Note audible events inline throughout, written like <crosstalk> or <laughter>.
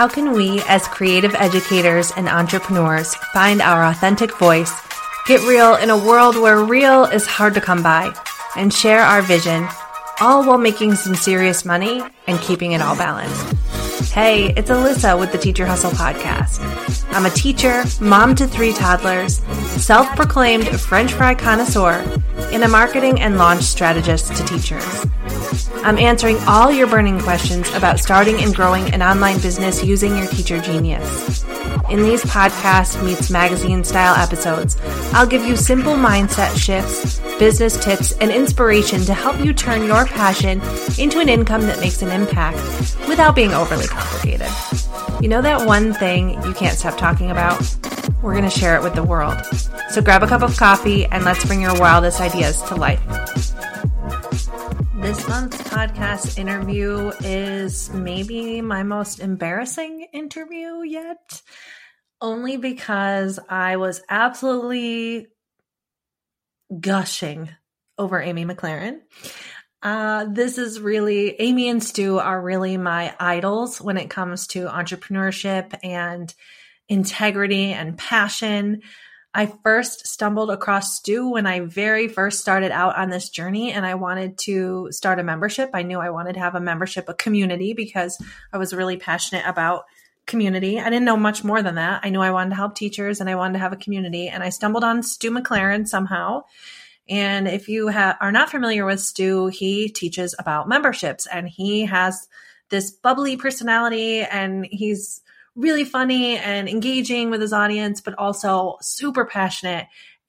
How can we, as creative educators and entrepreneurs, find our authentic voice, get real in a world where real is hard to come by, and share our vision, all while making some serious money and keeping it all balanced? Hey, it's Alyssa with the Teacher Hustle Podcast. I'm a teacher, mom to three toddlers, self proclaimed French fry connoisseur, and a marketing and launch strategist to teachers. I'm answering all your burning questions about starting and growing an online business using your teacher genius. In these podcast meets magazine style episodes, I'll give you simple mindset shifts, business tips, and inspiration to help you turn your passion into an income that makes an impact without being overly complicated. You know that one thing you can't stop talking about? We're going to share it with the world. So grab a cup of coffee and let's bring your wildest ideas to life. This month's podcast interview is maybe my most embarrassing interview yet, only because I was absolutely gushing over Amy McLaren. Uh, this is really, Amy and Stu are really my idols when it comes to entrepreneurship and integrity and passion. I first stumbled across Stu when I very first started out on this journey and I wanted to start a membership. I knew I wanted to have a membership, a community, because I was really passionate about community. I didn't know much more than that. I knew I wanted to help teachers and I wanted to have a community. And I stumbled on Stu McLaren somehow. And if you ha- are not familiar with Stu, he teaches about memberships and he has this bubbly personality and he's really funny and engaging with his audience, but also super passionate,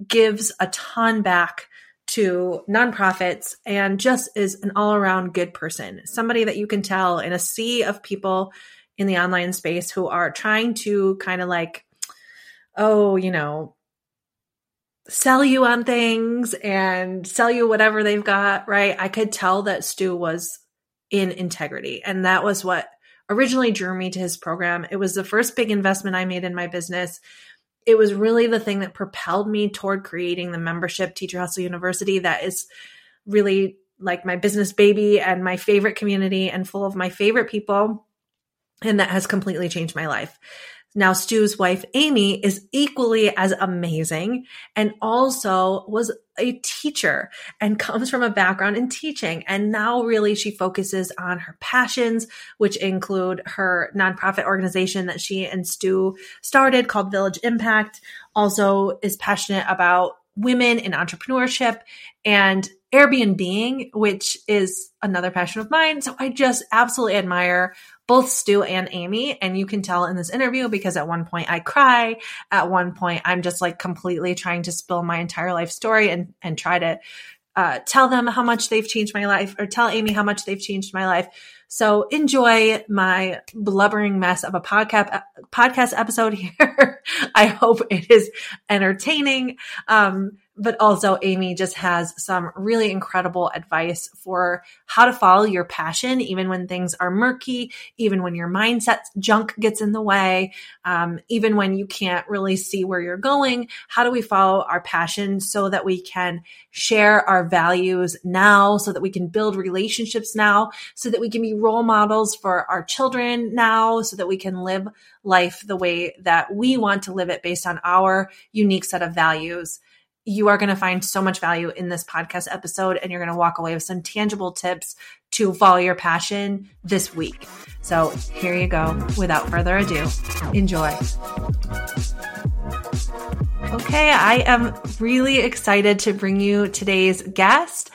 gives a ton back to nonprofits and just is an all around good person. Somebody that you can tell in a sea of people in the online space who are trying to kind of like, oh, you know, sell you on things and sell you whatever they've got, right? I could tell that Stu was in integrity. And that was what originally drew me to his program. It was the first big investment I made in my business. It was really the thing that propelled me toward creating the membership Teacher Hustle University that is really like my business baby and my favorite community and full of my favorite people. And that has completely changed my life. Now, Stu's wife, Amy, is equally as amazing and also was a teacher and <laughs> comes from a background in teaching. And now, really, she focuses on her passions, which include her nonprofit organization that she and Stu started called Village Impact, also is passionate about women in entrepreneurship and Airbnb, which is another passion of mine. So I just absolutely admire both Stu and Amy. And you can tell in this interview because at one point I cry. At one point, I'm just like completely trying to spill my entire life story and, and try to uh, tell them how much they've changed my life or tell Amy how much they've changed my life. So enjoy my blubbering mess of a podcast podcast episode <laughs> here. I hope it is entertaining. Um, but also Amy just has some really incredible advice for how to follow your passion, even when things are murky, even when your mindset junk gets in the way, um, even when you can't really see where you're going. How do we follow our passion so that we can share our values now, so that we can build relationships now, so that we can be role models for our children now, so that we can live life the way that we want to live it based on our unique set of values you are going to find so much value in this podcast episode and you're going to walk away with some tangible tips to follow your passion this week. So here you go. Without further ado, enjoy. Okay, I am really excited to bring you today's guest.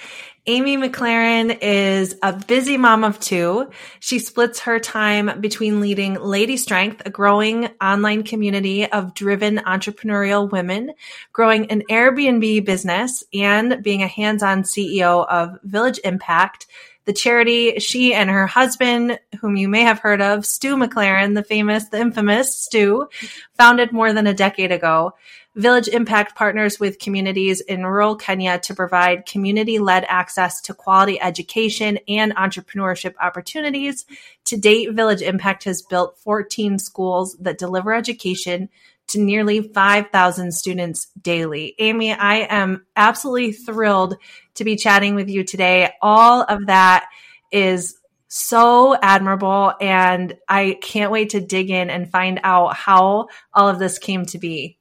Amy McLaren is a busy mom of two. She splits her time between leading Lady Strength, a growing online community of driven entrepreneurial women, growing an Airbnb business, and being a hands-on CEO of Village Impact, the charity she and her husband, whom you may have heard of, Stu McLaren, the famous, the infamous Stu, founded more than a decade ago. Village Impact partners with communities in rural Kenya to provide community led access to quality education and entrepreneurship opportunities. To date, Village Impact has built 14 schools that deliver education to nearly 5,000 students daily. Amy, I am absolutely thrilled to be chatting with you today. All of that is so admirable. And I can't wait to dig in and find out how all of this came to be.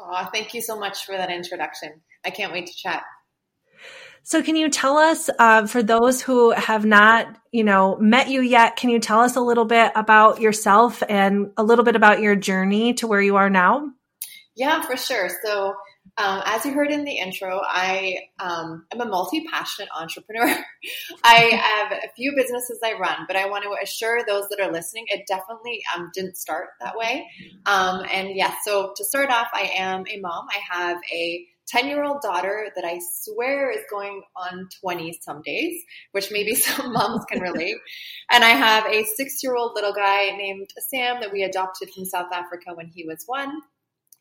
Oh, thank you so much for that introduction. I can't wait to chat. So, can you tell us, uh, for those who have not, you know, met you yet, can you tell us a little bit about yourself and a little bit about your journey to where you are now? Yeah, for sure. So, um, as you heard in the intro, I um, am a multi passionate entrepreneur. <laughs> I have a few businesses I run, but I want to assure those that are listening, it definitely um, didn't start that way. Um, and yes, yeah, so to start off, I am a mom. I have a 10 year old daughter that I swear is going on 20 some days, which maybe <laughs> some moms can relate. and I have a six year old little guy named Sam that we adopted from South Africa when he was one.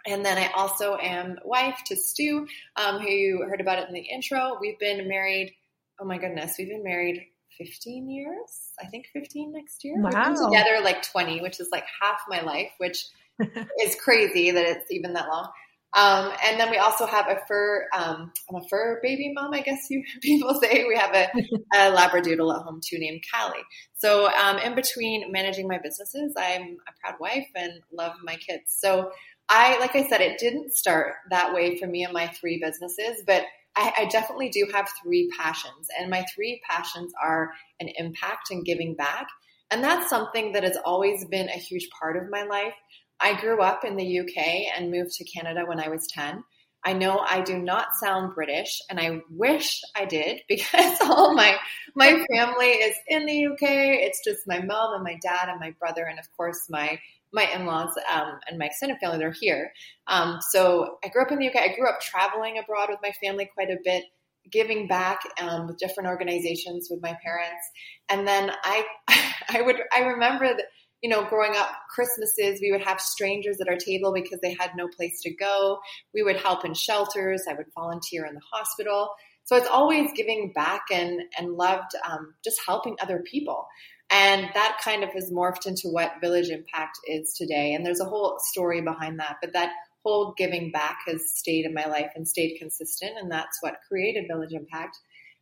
And then I also am wife to Stu, um, who you heard about it in the intro. We've been married, oh my goodness, we've been married 15 years. I think 15 next year. Wow. We've been together like 20, which is like half my life, which <laughs> is crazy that it's even that long. Um, and then we also have a fur, um, I'm a fur baby mom, I guess you <laughs> people say. We have a, <laughs> a Labradoodle at home too named Callie. So um, in between managing my businesses, I'm a proud wife and love my kids. So I, like I said, it didn't start that way for me and my three businesses, but I, I, definitely do have three passions. And my three passions are an impact and giving back. And that's something that has always been a huge part of my life. I grew up in the UK and moved to Canada when I was 10. I know I do not sound British and I wish I did <laughs> because all my my family is in the UK. It's just my mom and my dad and my brother and of course my my in-laws um, and my extended family they're here. Um, so i grew up in the uk i grew up traveling abroad with my family quite a bit giving back um, with different organizations with my parents. And then i <laughs> i would i remember that you know growing up christmases we would have strangers at our table because they had no place to go. We would help in shelters. I would volunteer in the hospital. So it's always giving back and and loved um, just helping other people and that kind of has morphed into what Village Impact is today. And there's a whole story behind that, but that whole giving back has stayed in my life and stayed consistent. And that's what created Village Impact.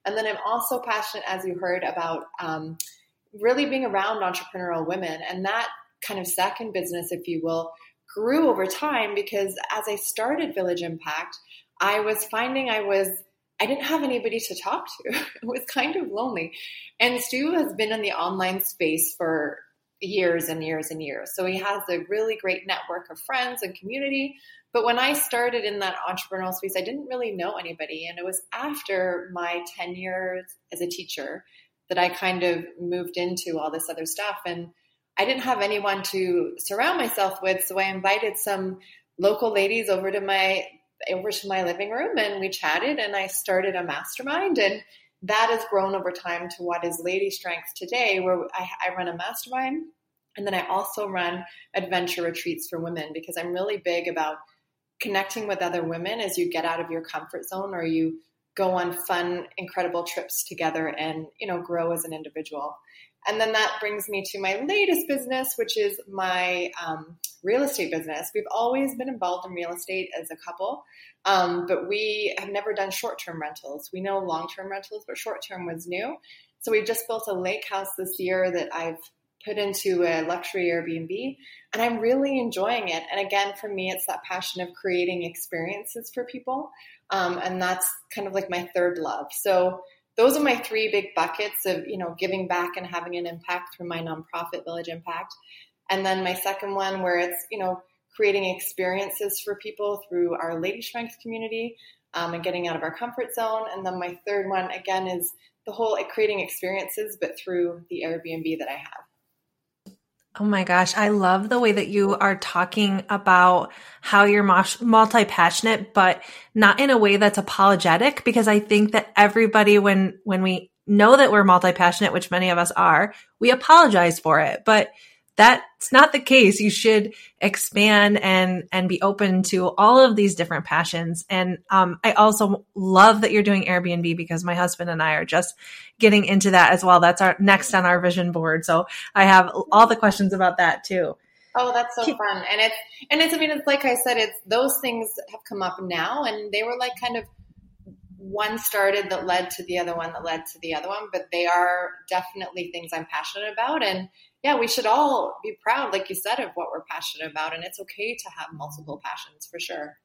And then I'm also passionate, as you heard, about um, really being around entrepreneurial women. And that kind of second business, if you will, grew over time because as I started Village Impact, I was finding I was I didn't have anybody to talk to. <laughs> it was kind of lonely. And Stu has been in the online space for years and years and years. So he has a really great network of friends and community. But when I started in that entrepreneurial space, I didn't really know anybody. And it was after my 10 years as a teacher that I kind of moved into all this other stuff. And I didn't have anyone to surround myself with. So I invited some local ladies over to my over to my living room and we chatted and I started a mastermind and that has grown over time to what is Lady Strength today, where I, I run a mastermind and then I also run adventure retreats for women because I'm really big about connecting with other women as you get out of your comfort zone or you go on fun, incredible trips together and, you know, grow as an individual. And then that brings me to my latest business, which is my um, real estate business. We've always been involved in real estate as a couple, um, but we have never done short term rentals. We know long term rentals, but short term was new. So we just built a lake house this year that I've put into a luxury Airbnb, and I'm really enjoying it. And again, for me, it's that passion of creating experiences for people. Um, and that's kind of like my third love. So those are my three big buckets of you know giving back and having an impact through my nonprofit village impact. And then my second one where it's you know creating experiences for people through our lady strength community um, and getting out of our comfort zone. And then my third one again is the whole creating experiences but through the airbnb that i have Oh my gosh, I love the way that you are talking about how you're multi passionate, but not in a way that's apologetic because I think that everybody when when we know that we're multi passionate, which many of us are, we apologize for it. But that's not the case. You should expand and and be open to all of these different passions. And um, I also love that you're doing Airbnb because my husband and I are just getting into that as well. That's our next on our vision board. So I have all the questions about that too. Oh, that's so fun. And it's and it's I mean it's like I said, it's those things have come up now and they were like kind of one started that led to the other one that led to the other one, but they are definitely things I'm passionate about. And yeah, we should all be proud, like you said, of what we're passionate about. And it's okay to have multiple passions for sure.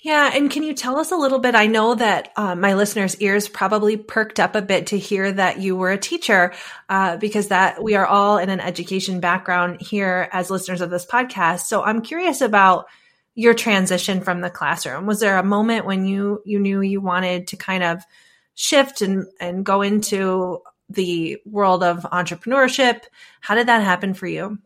Yeah. And can you tell us a little bit? I know that uh, my listeners' ears probably perked up a bit to hear that you were a teacher, uh, because that we are all in an education background here as listeners of this podcast. So I'm curious about your transition from the classroom. Was there a moment when you, you knew you wanted to kind of shift and, and go into the world of entrepreneurship? How did that happen for you?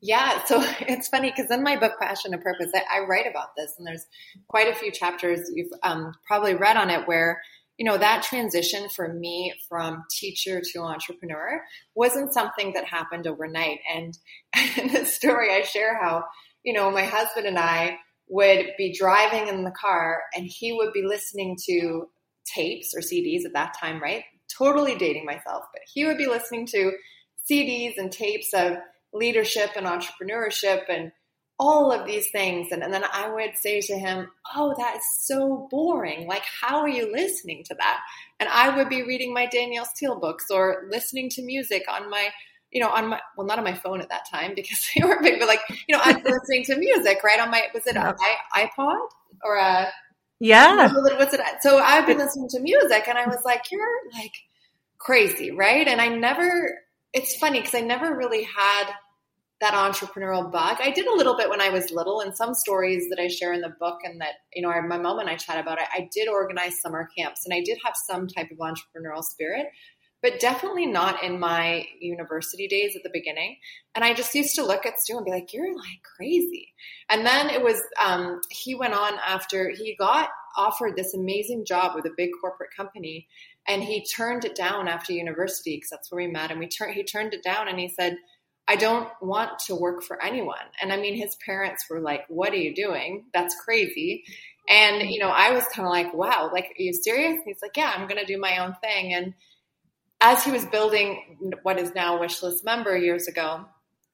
Yeah, so <laughs> it's funny because in my book Passion and Purpose, I, I, write about this, and there's quite a few chapters you've um, probably read on it where you know that transition for me from teacher to entrepreneur wasn't something that happened overnight. And <laughs> in the story, I share how you know my husband and I would be driving in the car, and he would be listening to tapes or CDs at that time, right? Totally dating myself, but he would be listening to CDs and tapes of leadership and entrepreneurship and all of these things. And, and, then I would say to him, Oh, that is so boring. Like, how are you listening to that? And I would be reading my Danielle Steel books or listening to music on my, you know, on my, well, not on my phone at that time <laughs> because they were big, but like, you know, I'm <laughs> listening to music, right? On my, was it an iPod or a, yeah. What's it? So I've been listening to music and I was like, You're like crazy, right? And I never, it's funny because I never really had that entrepreneurial bug. I did a little bit when I was little, and some stories that I share in the book, and that you know, my mom and I chat about. I, I did organize summer camps, and I did have some type of entrepreneurial spirit, but definitely not in my university days at the beginning. And I just used to look at Stu and be like, "You're like crazy." And then it was um, he went on after he got offered this amazing job with a big corporate company and he turned it down after university because that's where we met. And we turned he turned it down and he said i don't want to work for anyone. And i mean his parents were like what are you doing? That's crazy. And you know i was kind of like wow like are you serious? And he's like yeah i'm going to do my own thing. And as he was building what is now wishlist member years ago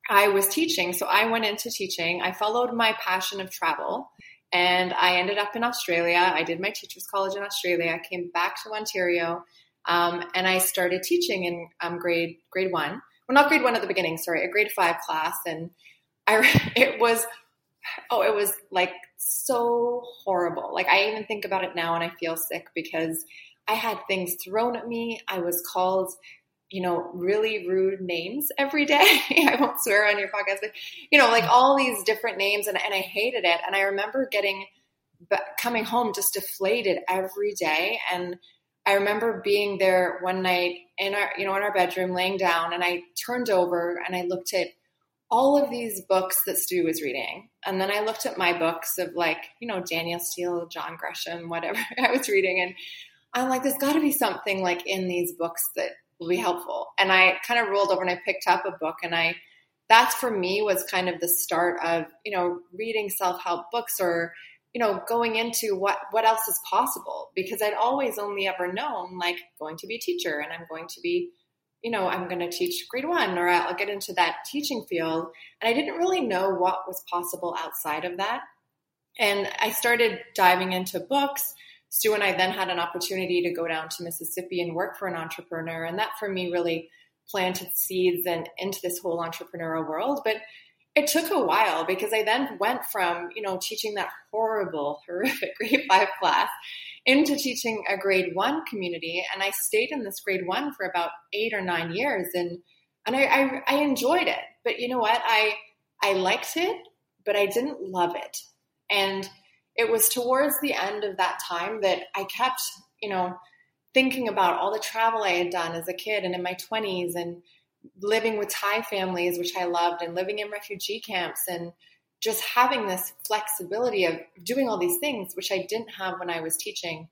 i was teaching so i went into teaching i followed my passion of travel and I ended up in Australia. I did my teacher's college in Australia. I came back to Ontario, um, and I started teaching in um, grade grade one. Well, not grade one at the beginning. Sorry, a grade five class, and I <laughs> it was oh, it was like so horrible. Like I even think about it now and I feel sick because I had things thrown at me. I was called you know, really rude names every day. <laughs> I won't swear on your podcast, but you know, like all these different names, and, and I hated it. And I remember getting coming home just deflated every day. And I remember being there one night in our, you know, in our bedroom, laying down, and I turned over and I looked at all of these books that Stu was reading, and then I looked at my books of like, you know, Danielle Steel, John Grisham, whatever <laughs> I was reading, and I'm like, there's got to be something like in these books that will be helpful. And I kind of rolled over and I picked up a book and I that's for me was kind of the start of, you know, reading self-help books or you know, going into what what else is possible because I'd always only ever known like going to be a teacher and I'm going to be you know, I'm going to teach grade one or I'll get into that teaching field. And I didn't really know what was possible outside of that. And I started diving into books Stu and I then had an opportunity to go down to Mississippi and work for an entrepreneur. And that for me really planted seeds and into this whole entrepreneurial world. But it took a while because I then went from, you know, teaching that horrible, <laughs> horrific grade five class into teaching a grade one community. And I stayed in this grade one for about eight or nine years. And and I, I, I enjoyed it. But you know what? I I liked it, but I didn't love it. And it was towards the end of that time that I kept, you know, thinking about all the travel I had done as a kid and in my 20s and living with Thai families, which I loved, and living in refugee camps and just having this flexibility of doing all these things, which I didn't have when I was teaching.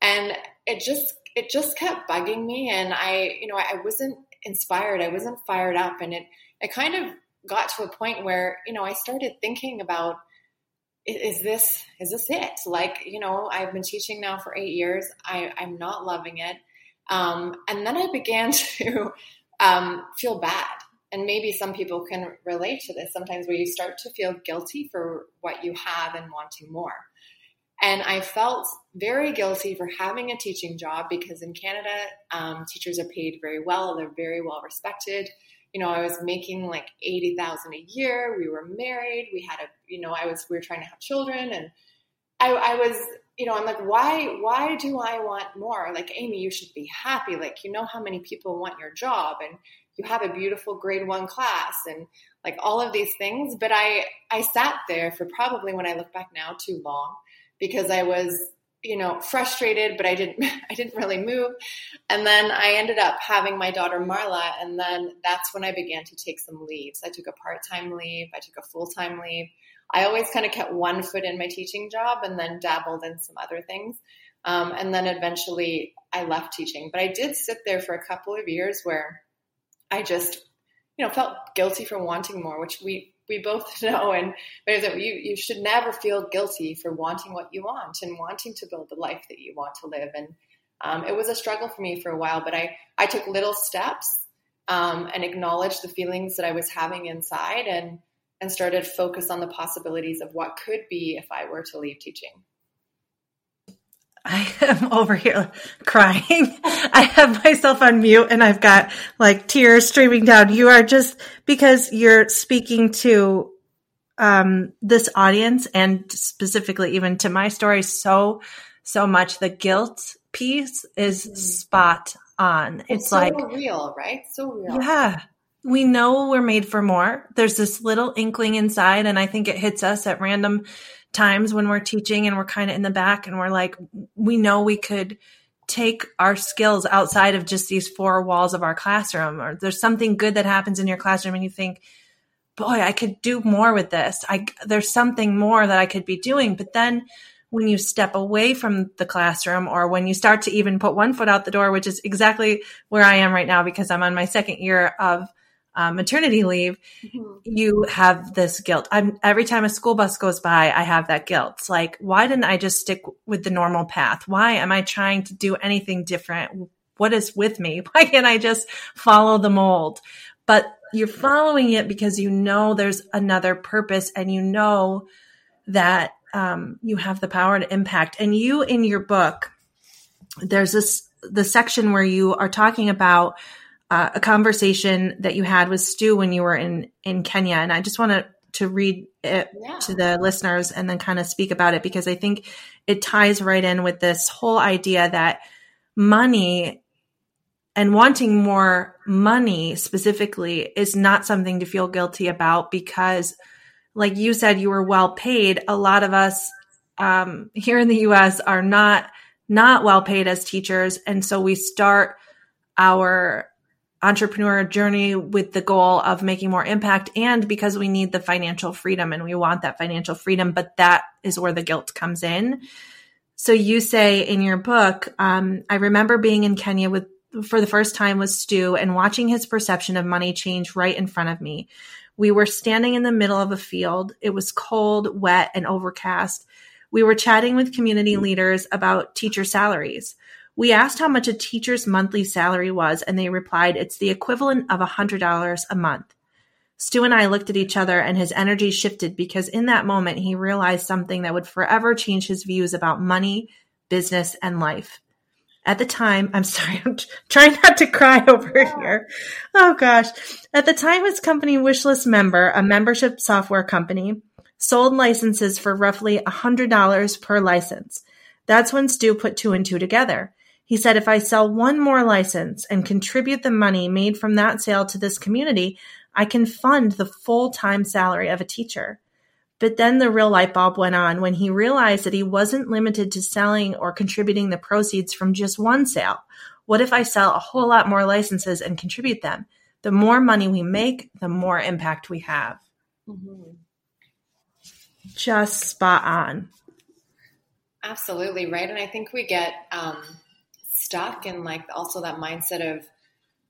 And it just, it just kept bugging me. And I, you know, I wasn't inspired. I wasn't fired up. And it, it kind of got to a point where, you know, I started thinking about, is this is this it? Like you know i've been teaching now for eight years. I, i'm not loving it. Um, and then i began <laughs> to um, feel bad. And maybe some people can relate to this sometimes where you start to feel guilty for what you have and wanting more. And I felt very guilty for having a teaching job because in Canada, um, teachers are paid very well. They're very well respected. You know, I was making like eighty thousand a year. We were married. We had a, you know, I was we were trying to have children, and I, I was, you know, I'm like, why, why do I want more? Like, Amy, you should be happy. Like, you know how many people want your job, and you have a beautiful grade one class, and like all of these things. But I, I sat there for probably when I look back now too long because I was you know frustrated but i didn't <laughs> i didn't really move. And then i ended up having my daughter marla and then that's when i began to take some leaves. I took a part-time leave i took a full-time leave. I always kind of kept one foot in my teaching job and then dabbled in some other things. Um, and then eventually i left teaching. But i did sit there for a couple of years where i just you know felt guilty for wanting more which we we both <laughs> know and you you should never feel guilty for wanting what you want and wanting to build the life that you want to live. And um, it was a struggle for me for a while but i i took little steps um, and acknowledged the feelings that i was having inside and and started focus on the possibilities of what could be if i were to leave teaching I am <laughs> over here crying. <laughs> I have myself on mute and I've got like tears streaming down. You are just because you're speaking to um, this audience and specifically even to my story so so much. The guilt piece is mm-hmm. spot on. It's, it's so like real, right? So real. Yeah. We know we're made for more. There's this little inkling inside, and I think it hits us at random times when we're teaching and we're kind of in the back and we're like, we know we could take our skills outside of just these four walls of our classroom or there's something good that happens in your classroom and you think boy i could do more with this. I there's something more that i could be doing. But then when you step away from the classroom or when you start to even put one foot out the door which is exactly where i am right now because i'm on my second year of uh, maternity leave, mm-hmm. you have this guilt. I'm every time a school bus goes by, I have that guilt. It's like, why didn't I just stick with the normal path? Why am I trying to do anything different? What is with me? <laughs> Why can't I just follow the mold? But you're following it because you know there's another purpose and you know that um, you have the power to impact. And you in your book, there's this the section where you are talking about uh, a conversation that you had with Stu when you were in in Kenya, and I just want to to read it yeah. to the listeners and then kind of speak about it because I think it ties right in with this whole idea that money and wanting more money specifically is not something to feel guilty about because like you said you were well paid. A lot of us um, here in the us are not not well paid as teachers. And so we start our entrepreneur journey with the goal of making more impact and because we need the financial freedom and we want that financial freedom but that is where the guilt comes in. So you say in your book um, i remember being in kenya with for the first time with stu and watching his perception of money change right in front of me. We were standing in the middle of a field. It was cold wet and overcast. We were chatting with community leaders about teacher salaries we asked how much a teacher's monthly salary was, and they replied it's the equivalent of $100 a month. Stu and I looked at each other, and his energy shifted because in that moment he realized something that would forever change his views about money, business, and life. At the time, I'm <laughs> sorry, I'm trying not to cry over here. Oh gosh. At the time, his company Wishlist Member, a membership software company, sold licenses for roughly $100 per license. That's when Stu put two and two together. He said, if I sell one more license and contribute the money made from that sale to this community, I can fund the full time salary of a teacher. But then the real light bulb went on when he realized that he wasn't limited to selling or contributing the proceeds from just one sale. What if I sell a whole lot more licenses and contribute them? The more money we make, the more impact we have. Mm-hmm. Just spot on. Absolutely right. And I think we get um, stuck in like also that mindset of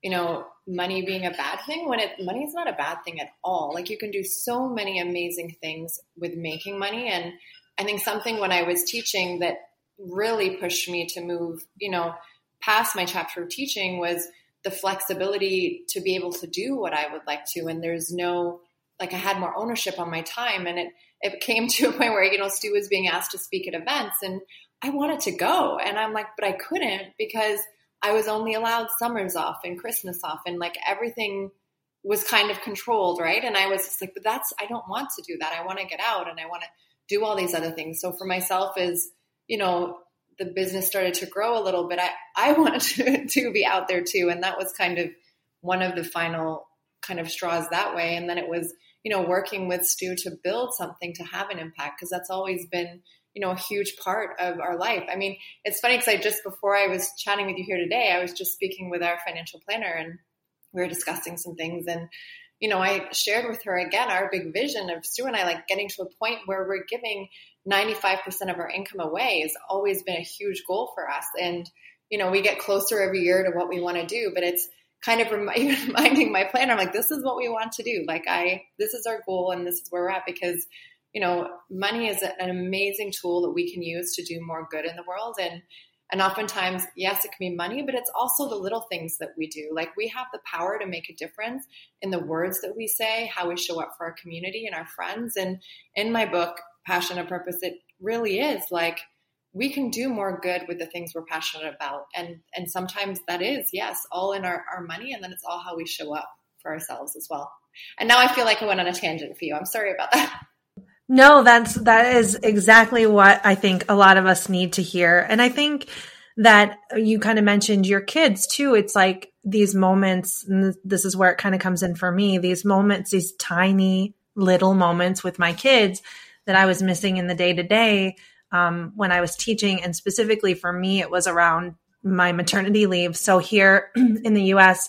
you know money being a bad thing when it money is not a bad thing at all. Like you can do so many amazing things with making money. And i think something when i was teaching that really pushed me to move you know past my chapter of teaching was the flexibility to be able to do what i would like to. And there's no like I had more ownership on my time. And it, it came <laughs> to a point where, you know, Stu was being asked to speak at events. And I wanted to go. And I'm like, but I couldn't because I was only allowed summers off and Christmas off and like everything was kind of controlled, right? And I was just like, but that's, I don't want to do that. I want to get out and I want to do all these other things. So for myself is, you know, the business started to grow a little bit. I, I <laughs> wanted to, to be out there too. And that was kind of one of the final kind of straws that way. And then it was, you know, working with Stu to build something to have an impact because that's always been, you know, a huge part of our life. I mean, it's funny because I just before I was chatting with you here today, I was just speaking with our financial planner and we were discussing some things and you know, I shared with her again our big vision of Stu and I like getting to a point where we're giving 95% of our income away has always been a huge goal for us. And, you know, we get closer every year to what we want to do, but it's kind of <laughs> reminding my planner, I'm like, this is what we want to do. Like I, this is our goal and this is where we're at because, you know, money is an amazing tool that we can use to do more good in the world. And, and oftentimes, yes, it can be money, but it's also the little things that we do. Like we have the power to make a difference in the words that we say, how we show up for our community and our friends. And in my book, Passion and Purpose, it really is like we can do more good with the things we're passionate about. And and sometimes that is, yes, all in our, our money and then it's all how we show up for ourselves as well. And now I feel like I went on a tangent for you. I'm sorry about that. <laughs> No, that's that is exactly what I think a lot of us need to hear. And I think that you kind of mentioned your kids too. It's like these moments, and this is where it kind of comes in for me, these moments, these tiny little moments with my kids that I was missing in the day to day when I was teaching. And specifically for me, it was around my maternity leave. So here <clears throat> in the US,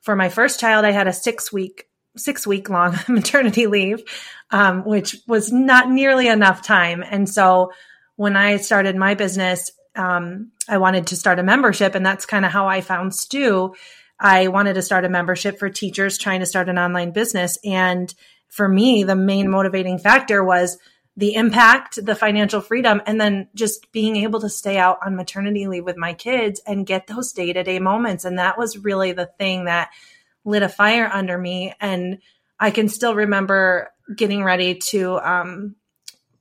for my first child, I had a six week six week long <laughs> maternity leave, um, which was not nearly enough time. And so when I started my business, um, I wanted to start a membership, and that's kind of how I found Stu. I wanted to start a membership for teachers trying to start an online business. And for me, the main motivating factor was the impact, the financial freedom, and then just being able to stay out on maternity leave with my kids and get those day to day moments. And that was really the thing that lit a fire under me. And I can still remember getting ready to um,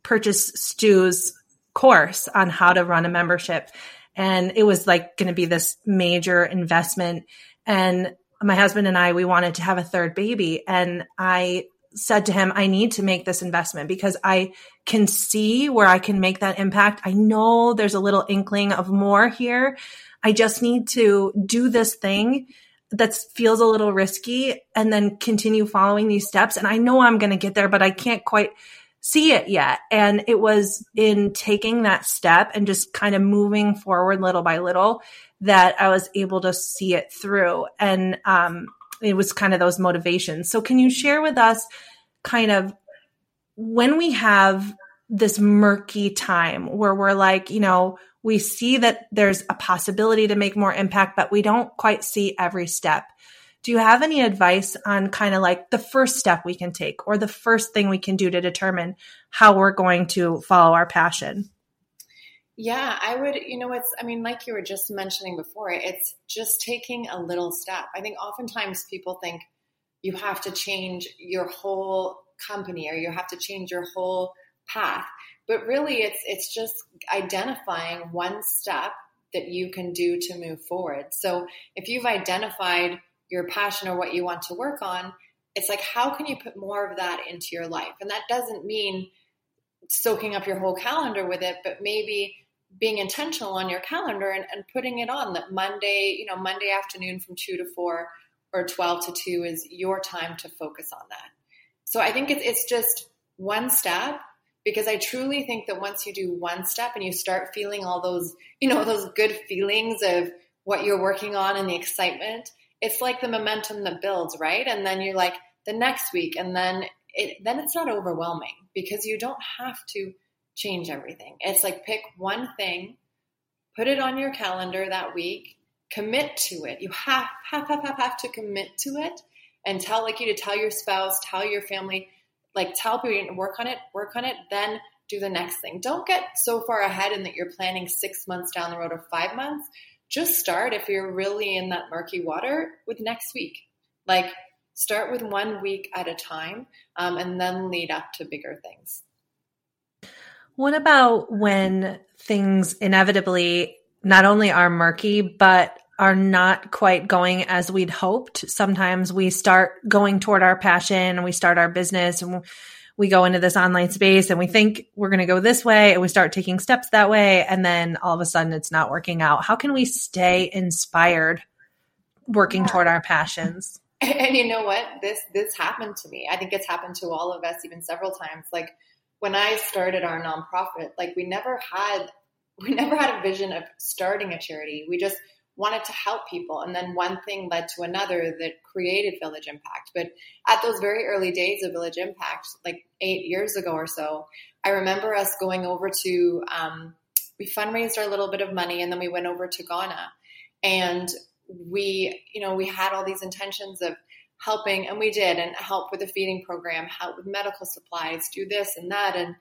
purchase Stu's course on how to run a membership. And it was like going to be this major investment. And my husband and I, we wanted to have a third baby. And I said to him, I need to make this investment because I can see where I can make that impact. I know there's a little inkling of more here. I just need to do this thing that feels a little risky and then continue following these steps. And I know I'm going to get there, but I can't quite see it yet. And it was in taking that step and just kind of moving forward little by little that I was able to see it through. And um, it was kind of those motivations. So, can you share with us kind of when we have this murky time where we're like, you know, we see that there's a possibility to make more impact, but we don't quite see every step. Do you have any advice on kind of like the first step we can take or the first thing we can do to determine how we're going to follow our passion? Yeah, I would, you know, it's, I mean, like you were just mentioning before, it's just taking a little step. I think oftentimes people think you have to change your whole company or you have to change your whole path but really it's it's just identifying one step that you can do to move forward. So if you've identified your passion or what you want to work on it's like how can you put more of that into your life? And that doesn't mean soaking up your whole calendar with it but maybe being intentional on your calendar and, and putting it on. That monday you know monday afternoon from 2 to 4 or 12 to 2 is your time to focus on that. So i think it's, it's just one step because I truly think that once you do one step and you start feeling all those, you know, those good feelings of what you're working on and the excitement, it's like the momentum that builds, right? And then you're like the next week and then it then it's not overwhelming because you don't have to change everything. It's like pick one thing, put it on your calendar that week, commit to it. You have have have have, have to commit to it and tell like you to tell your spouse, tell your family, like tell people you work on it, work on it, then do the next thing. Don't get so far ahead in that you're planning six months down the road or five months. Just start if you're really in that murky water with next week. Like start with one week at a time um, and then lead up to bigger things. What about when things inevitably not only are murky, but are not quite going as we'd hoped? Sometimes we start going toward our passion and we start our business and we go into this online space and we think we're going to go this way and we start taking steps that way. And then all of a sudden it's not working out. How can we stay inspired working yeah. toward our passions? <laughs> And you know what? This, this happened to me. I think it's happened to all of us even several times. Like when I started our nonprofit, like we never had, we never had a vision of starting a charity. We just, wanted to help people. And then one thing led to another that created Village Impact. But at those very early days of Village Impact, like eight years ago or so, I remember us going over to, um, we fundraised our little bit of money and then we went over to Ghana. And we, you know, we had all these intentions of helping, and we did, and help with the feeding program, help with medical supplies, do this and that. And,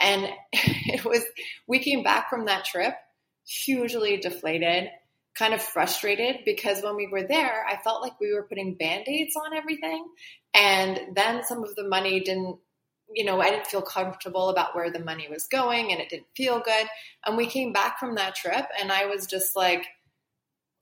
and <laughs> it was, we came back from that trip hugely deflated kind of frustrated because when we were there, I felt like we were putting band aids on everything. And then some of the money didn't, you know, I didn't feel comfortable about where the money was going and it didn't feel good. And we came back from that trip and I was just like,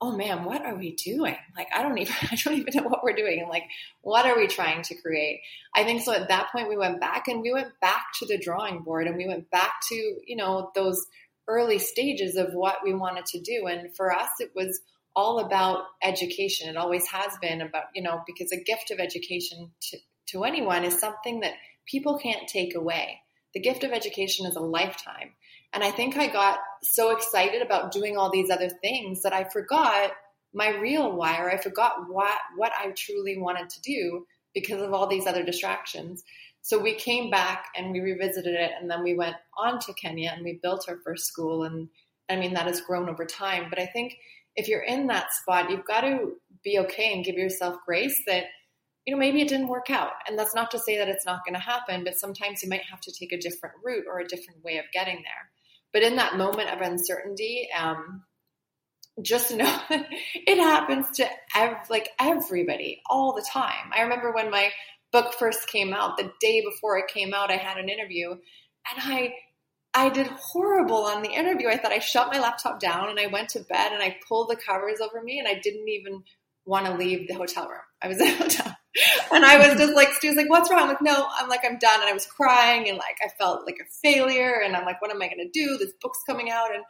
oh man, what are we doing? Like, I don't even, <laughs> I don't even know what we're doing. And like, what are we trying to create? I think so at that point we went back and we went back to the drawing board and we went back to, you know, those early stages of what we wanted to do. And for us, it was all about education. It always has been about, you know, because a gift of education to, to anyone is something that people can't take away. The gift of education is a lifetime. And I think I got so excited about doing all these other things that I forgot my real why, or I forgot what, what I truly wanted to do because of all these other distractions. So we came back and we revisited it, and then we went on to Kenya and we built our first school. And I mean, that has grown over time. But I think if you're in that spot, you've got to be okay and give yourself grace that, you know, maybe it didn't work out. And that's not to say that it's not going to happen, but sometimes you might have to take a different route or a different way of getting there. But in that moment of uncertainty, um, just <laughs> know it happens to ev- like everybody all the time. I remember when my book first came out, the day before it came out, I had an interview and I I did horrible on the interview. I thought I shut my laptop down and I went to bed and I pulled the covers over me and I didn't even want to leave the hotel room. I was <laughs> in a hotel. And I was just like, Stu's like, what's wrong? I'm like, no, I'm like, I'm done. And I was crying and like, I felt like a failure. And I'm like, what am I going to do? This book's coming out. And,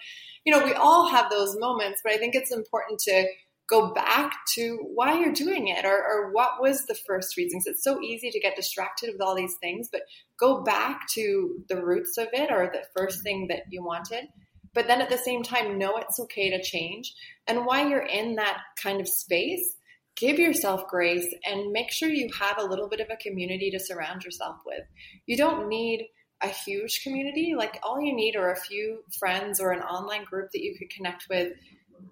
you know, we all have those moments, but I think it's important to go back to why you're doing it or, or what was the first reason. reasons. It's so easy to get distracted with all these things, but go back to the roots of it or the first mm-hmm. thing that you wanted. But then at the same time, know it's okay to change. And while you're in that kind of space, give yourself grace and make sure you have a little bit of a community to surround yourself with. You don't need a huge community. Like all you need are a few friends or an online group that you could connect with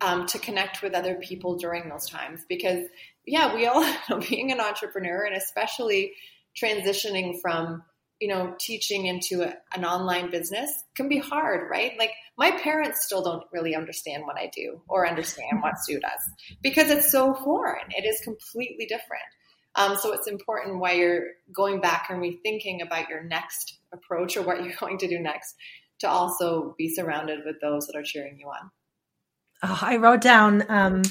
um, to connect with other people during those times. Because yeah we all <laughs> being an entrepreneur and especially transitioning from you know teaching into a, an online business can be hard right? Like my parents still don't really understand what i do or understand what <laughs> Stu does because it's so foreign. It is completely different. Um, so it's important while you're going back and rethinking about your next approach or what you're <laughs> going to do next to also be surrounded with those that are cheering you on oh, I wrote down um,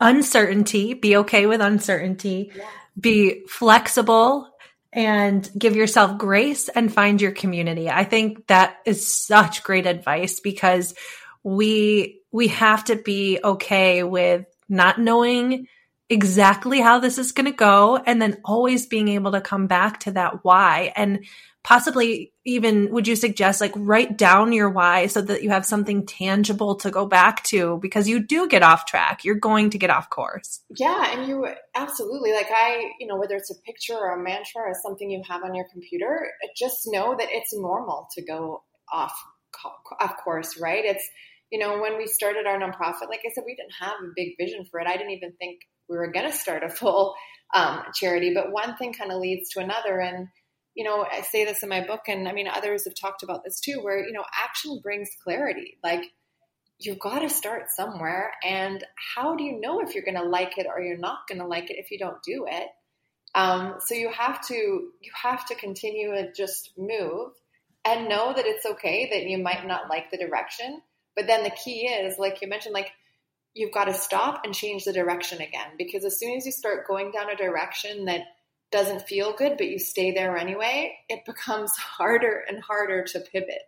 uncertainty, be okay with uncertainty, yeah. be flexible and give yourself grace and find your community. I think that is such great advice because we we have to be okay with not knowing exactly how this is going to go and then always being able to come back to that why and possibly even would you suggest like write down your why so that you have something tangible to go back to? Because you do get off track. You're going to get off course. Yeah and you absolutely. Like i you know whether it's a picture or a mantra or something you have on your computer just know that it's normal to go off off course right? It's you know when we started our nonprofit like i said we didn't have a big vision for it. I didn't even think we were going to start a full um, charity but one thing kind of leads to another and you know, I say this in my book, and I mean, others have talked about this too, where, you know, action brings clarity. Like, you've got to start somewhere. And how do you know if you're going to like it or you're not going to like it if you don't do it? Um, so you have to you have to continue and just move and know that it's okay that you might not like the direction. But then the key is, like you mentioned, like you've got to stop and change the direction again because as soon as you start going down a direction that doesn't feel good, but you stay there anyway, it becomes <laughs> harder and harder to pivot.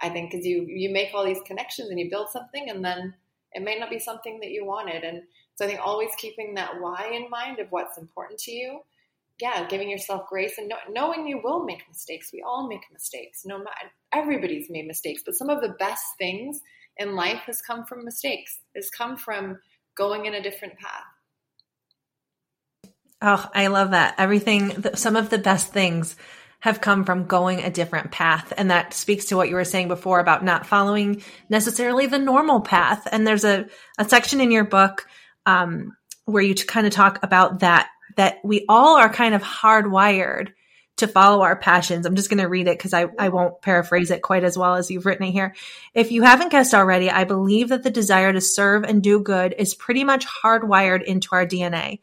I think because you you make all these connections and you build something, and then it may not be something that you wanted. And so I think always keeping that why in mind of what's important to you. Yeah, giving yourself grace and know, knowing you will make mistakes. We all make mistakes. No everybody's made mistakes, but some of the best things in life has come from mistakes. Has come from going in a different path. Oh, I love that. Everything, some of the best things have come from going a different path. And that speaks to what you were saying before about not following necessarily the normal path. And there's a, a section in your book um, where you kind of talk about that, that we all are kind of hardwired to follow our passions. I'm just going to read it because I, I won't paraphrase it quite as well as you've written it here. If you haven't guessed already, I believe that the desire to serve and do good is pretty much hardwired into our DNA.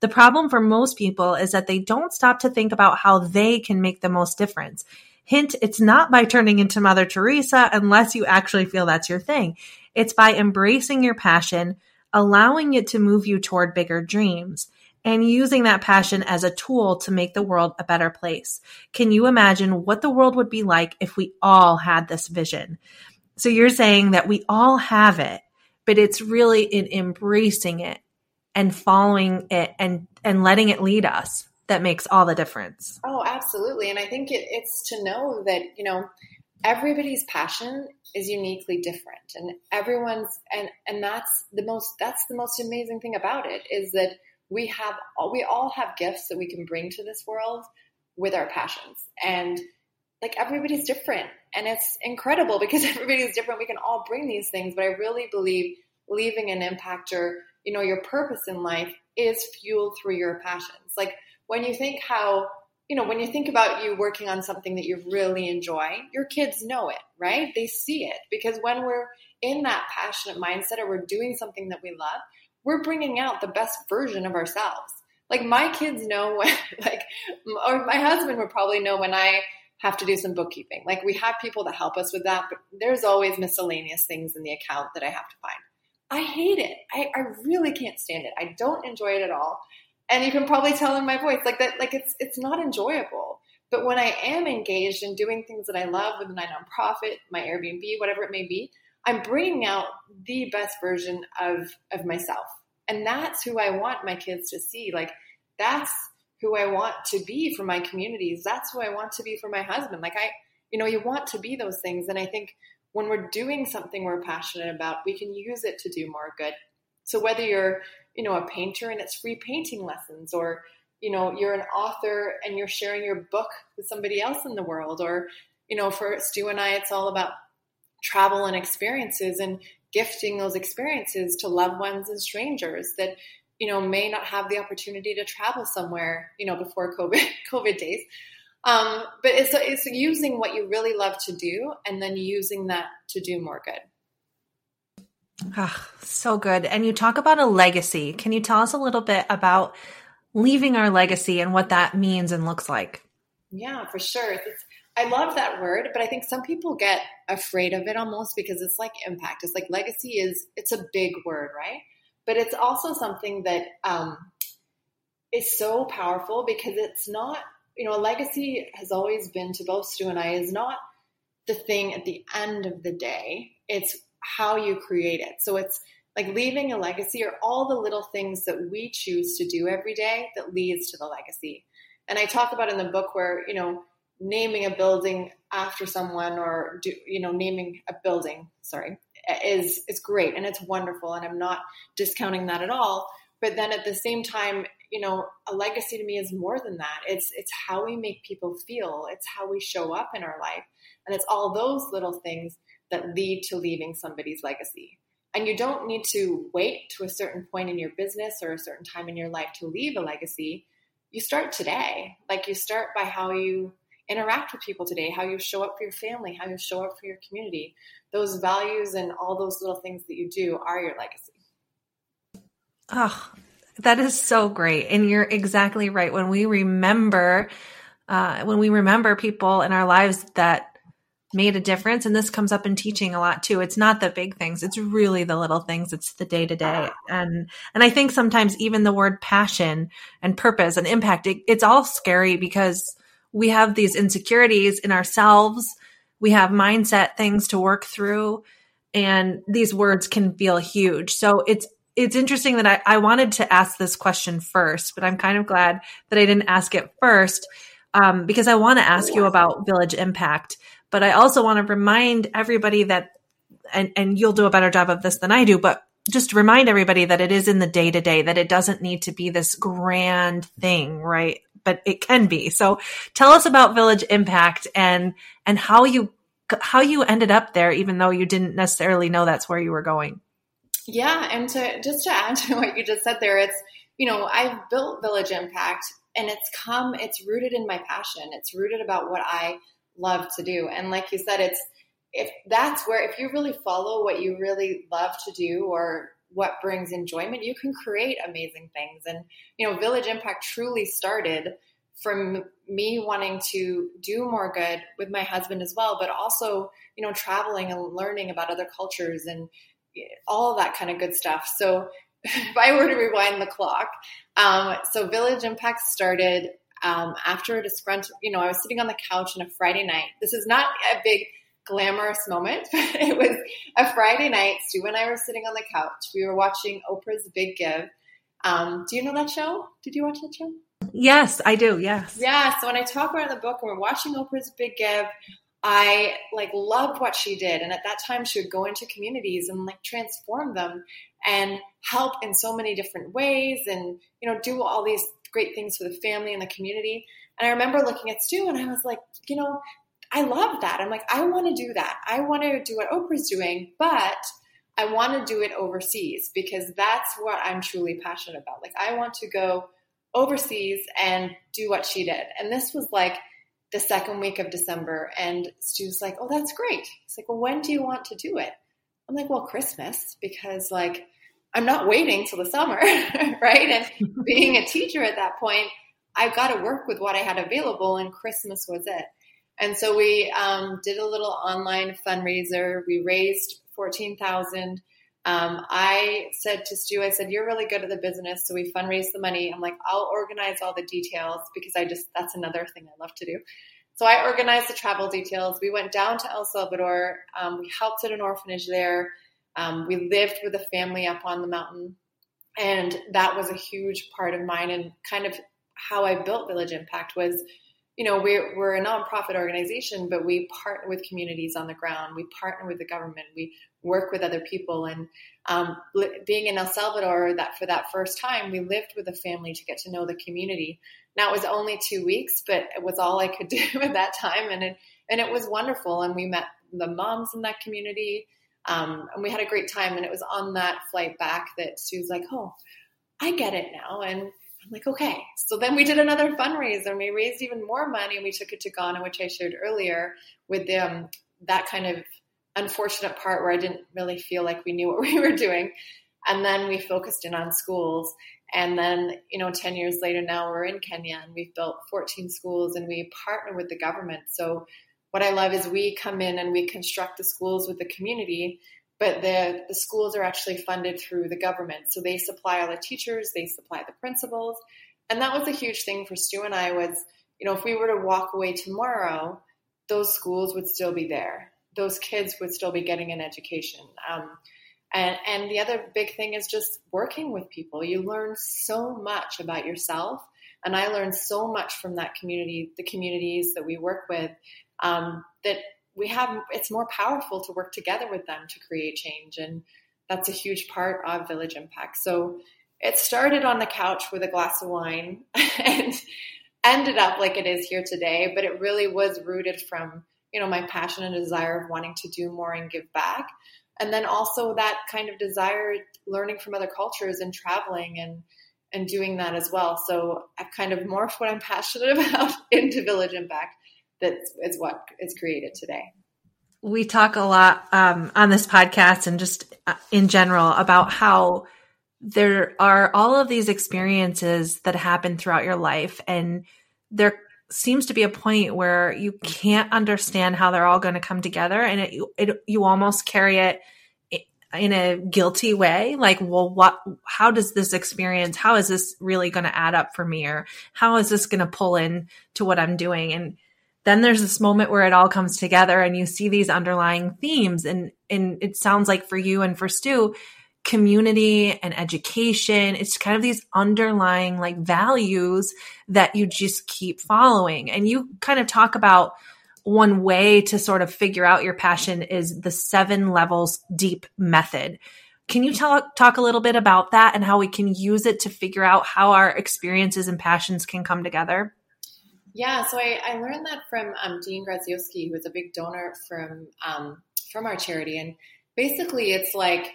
The problem for most people is that they don't stop to think about how they can make the most difference. Hint, it's not by turning into Mother Teresa unless you actually feel that's your thing. It's by embracing your passion, allowing it to move you toward bigger dreams, and using that passion as a tool to make the world a better place. Can you imagine what the world would be like if we all had this vision? So you're saying that we all have it, but it's really in embracing it and following it and and letting it lead us that makes all the difference. Oh, absolutely. And I think it, it's to know that, you know, everybody's passion is uniquely different and everyone's and and that's the most that's the most amazing thing about it is that we have we all have gifts that we can bring to this world with our passions and like everybody's different and it's incredible because <laughs> everybody's different we can all bring these things but i really believe leaving an impact or you know, your purpose in life is fueled through your passions. Like when you think how, you know, when you think about you working on something that you really enjoy, your kids know it, right? They see it because when we're in that passionate mindset or we're doing something that we love, we're bringing out the best version of ourselves. Like my kids know <laughs> when, like, or my husband would probably know when I have to do some bookkeeping. Like we have people that help us with that, but there's always miscellaneous things in the account that I have to find. I hate it. I, I really can't stand it. I don't enjoy it at all. And you can probably tell in my voice like that, like it's it's not enjoyable. But when I am engaged in doing things that I love with my nonprofit, my Airbnb, whatever it may be, I'm bringing out the best version of of myself. And that's who I want my kids to see. Like that's who I want to be for my communities. That's who I want to be for my husband. Like I, you know, you want to be those things. And I think when we're doing something we're passionate about, we can use it to do more good. So whether you're, you know, a painter and it's free painting lessons or you know, you're an author and you're sharing your book with somebody else in the world or you know, for Stu and I it's all about travel and experiences and gifting those experiences to loved ones and strangers that you know may not have the opportunity to travel somewhere you know before covid <laughs> covid days um, but it's it's using what you really love to do and then using that to do more good. Ah, so good. And you talk about a legacy. Can you tell us a little bit about leaving our legacy and what that means and looks like? Yeah, for sure. It's, I love that word, but I think some people get afraid of it almost because it's like impact. It's like legacy is it's a big word, right? But it's also something that um, is so powerful because it's not you know, a legacy has always been to both Stu and I is not the thing at the end of the day. It's how you create it. So it's like leaving a legacy are all the little things that we choose to do every day that leads to the legacy. And I talk about in the book where, you know, naming a building after someone or do, you know, naming a building, sorry, is is great and it's wonderful and I'm not discounting that at all. But then at the same time, you know, a legacy to me is more than that. It's it's how we make people feel. It's how we show up in our life. And it's all those little things that lead to leaving somebody's legacy. And you don't need to wait to a certain point in your business or a certain time in your life to leave a legacy. You start today. Like you start by how you interact with people today, how you show up for your family, how you show up for your community. Those values and all those little things that you do are your legacy. Oh, That is so great. And you're exactly right. When we remember, uh, when we remember people in our lives that made a difference, and this comes up in teaching a lot too. It's not the big things; it's really the little things. It's the day to day, and and I think sometimes even the word passion and purpose and impact, it, it's all scary because we have these insecurities in ourselves. We have mindset things to work through, and these words can feel huge. So it's it's interesting that I, I wanted to ask this question first, but I'm kind of glad that I didn't ask it first um, because I want to ask you about village impact. But I also want to remind everybody that, and, and you'll do a better job of this than I do, but just remind everybody that it is in the day to day, that it doesn't need to be this grand thing, right? But it can be. So tell us about Village Impact and, and how you, how you ended up there, even though you didn't necessarily know that's where you were going. Yeah, and to just to add <laughs> to what you just said there, it's you know I've built Village Impact, and it's come, it's rooted in my passion. It's rooted about what I love to do, and like you said, it's if that's where if you really follow what you really love to do or what brings enjoyment, you can create amazing things. And you know, Village Impact truly started from me wanting to do more good with my husband as well, but also, you know, traveling and learning about other cultures and all that kind of good stuff. So <laughs> if I were to rewind the clock, um, so Village Impact started um, after a disgruntled, you know, I was sitting on the couch on a Friday night. This is not a big glamorous moment, <laughs> but it was a Friday night. Stu and I were sitting on the couch. We were watching Oprah's Big Give. Um, do you know that show? Did you watch that show? Yes, I do. Yes. Yeah. So when I talk about the book and we're watching Oprah's Big Give, I like loved what she did. And at that time, she would go into communities and like transform them and help in so many different ways and, you know, do all these great things for the family and the community. And I remember looking at Stu and I was like, you know, I love that. I'm like, I want to do that. I want to do what Oprah's doing, but I want to do it overseas because that's what I'm truly passionate about. Like, I want to go overseas and do what she did. And this was like, the second week of December. And Stu's like, oh, that's great. He's like, well, when do you want to do it? I'm like, well, Christmas, because like I'm not waiting till the summer, <laughs> right? And <laughs> being a teacher at that point, I've got to work with what I had available, and Christmas was it. And so we um, did a little online fundraiser. We raised fourteen thousand. Um, I said to Stu, I said, "You're really good at the business, so we fundraise the money." I'm like, "I'll organize all the details because I just that's another thing I love to do." So I organized the travel details. We went down to El Salvador. Um, we helped at an orphanage there. Um, we lived with a family up on the mountain, and that was a huge part of mine and kind of how I built Village Impact was you know, we're, we're a nonprofit organization, but we partner with communities on the ground. We partner with the government. We work with other people. And um, being in El Salvador, that for that first time, we lived with a family to get to know the community. Now it was only two weeks, but it was all I could <laughs> do at that time, and it and it was wonderful. And we met the moms in that community, um, and we had a great time. And it was on that flight back that she was like, "Oh, I get it now," and I'm like, okay. So then we did another fundraiser and we raised even more money and we took it to Ghana, which I shared earlier with um, that kind of unfortunate part where I didn't really feel like we knew what <laughs> we were doing. And then we focused in on schools. And then, you know, 10 years later now we're in Kenya and we've built 14 schools and we partner with the government. So what I love is we come in and we construct the schools with the community but the, the schools are actually funded through the government. So they supply all the teachers, they supply the principals. And that was a huge thing for Stu and I was, you know, if we were to walk away tomorrow, those schools would still be there. Those kids would still be getting an education. Um, and, and the other big thing is just working with people. You learn so much about yourself. And I learned so much from that community, the communities that we work with, um, that we have it's more powerful to work together with them to create change and that's a huge part of village impact. So it started on the couch with a glass of wine <laughs> and ended up like it is here today but it really was rooted from you know my passion and desire of wanting to do more and give back. And then also that kind of desire learning from other cultures and traveling and and doing that as well. So i've kind of morphed what i'm passionate <laughs> about into village impact that is what is created today. We talk a lot um, on this podcast and just uh, in general about how there are all of these experiences that happen throughout your life. And there seems to be a point where you can't understand how they're all going to come together. And it, it you almost carry it in a guilty way. Like well what how does this experience how is this really going to add up for me? Or how is this going to pull in to what i'm doing? And then there's this moment where it all comes together and you see these underlying themes and and it sounds like for you and for stu community and education it's kind of these underlying like values that you just keep following and you kind of talk about one way to sort of figure out your passion is the seven levels deep method. Can you talk talk a little bit about that and how we can use it to figure out how our experiences and passions can come together? Yeah, so I, I learned that from um, Dean Graziosi, who is a big donor from um, from our charity, and basically it's like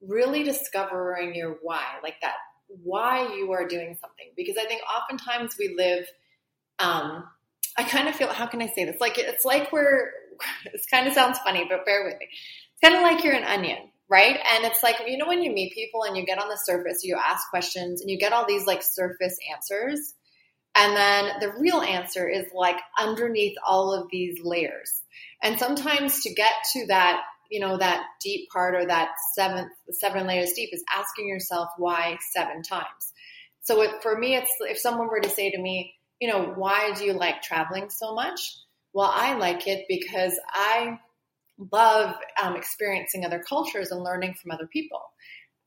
really discovering your why, like that why you are doing something. Because I think oftentimes we live um, I kind of feel, how can I say this? Like, it's like we're, <laughs> this kind of sounds funny, but bear with me. It's kind of like you're an onion, right? And it's like, you know, when you meet people and you get on the surface, you ask questions and you get all these like surface answers. And then the real answer is like underneath all of these layers. And sometimes to get to that, you know, that deep part or that seventh, seven layers deep is asking yourself why seven times. So it, for me, it's if someone were to say to me, you know, why do you like traveling so much? Well, I like it because I love um, experiencing other cultures and learning from other people.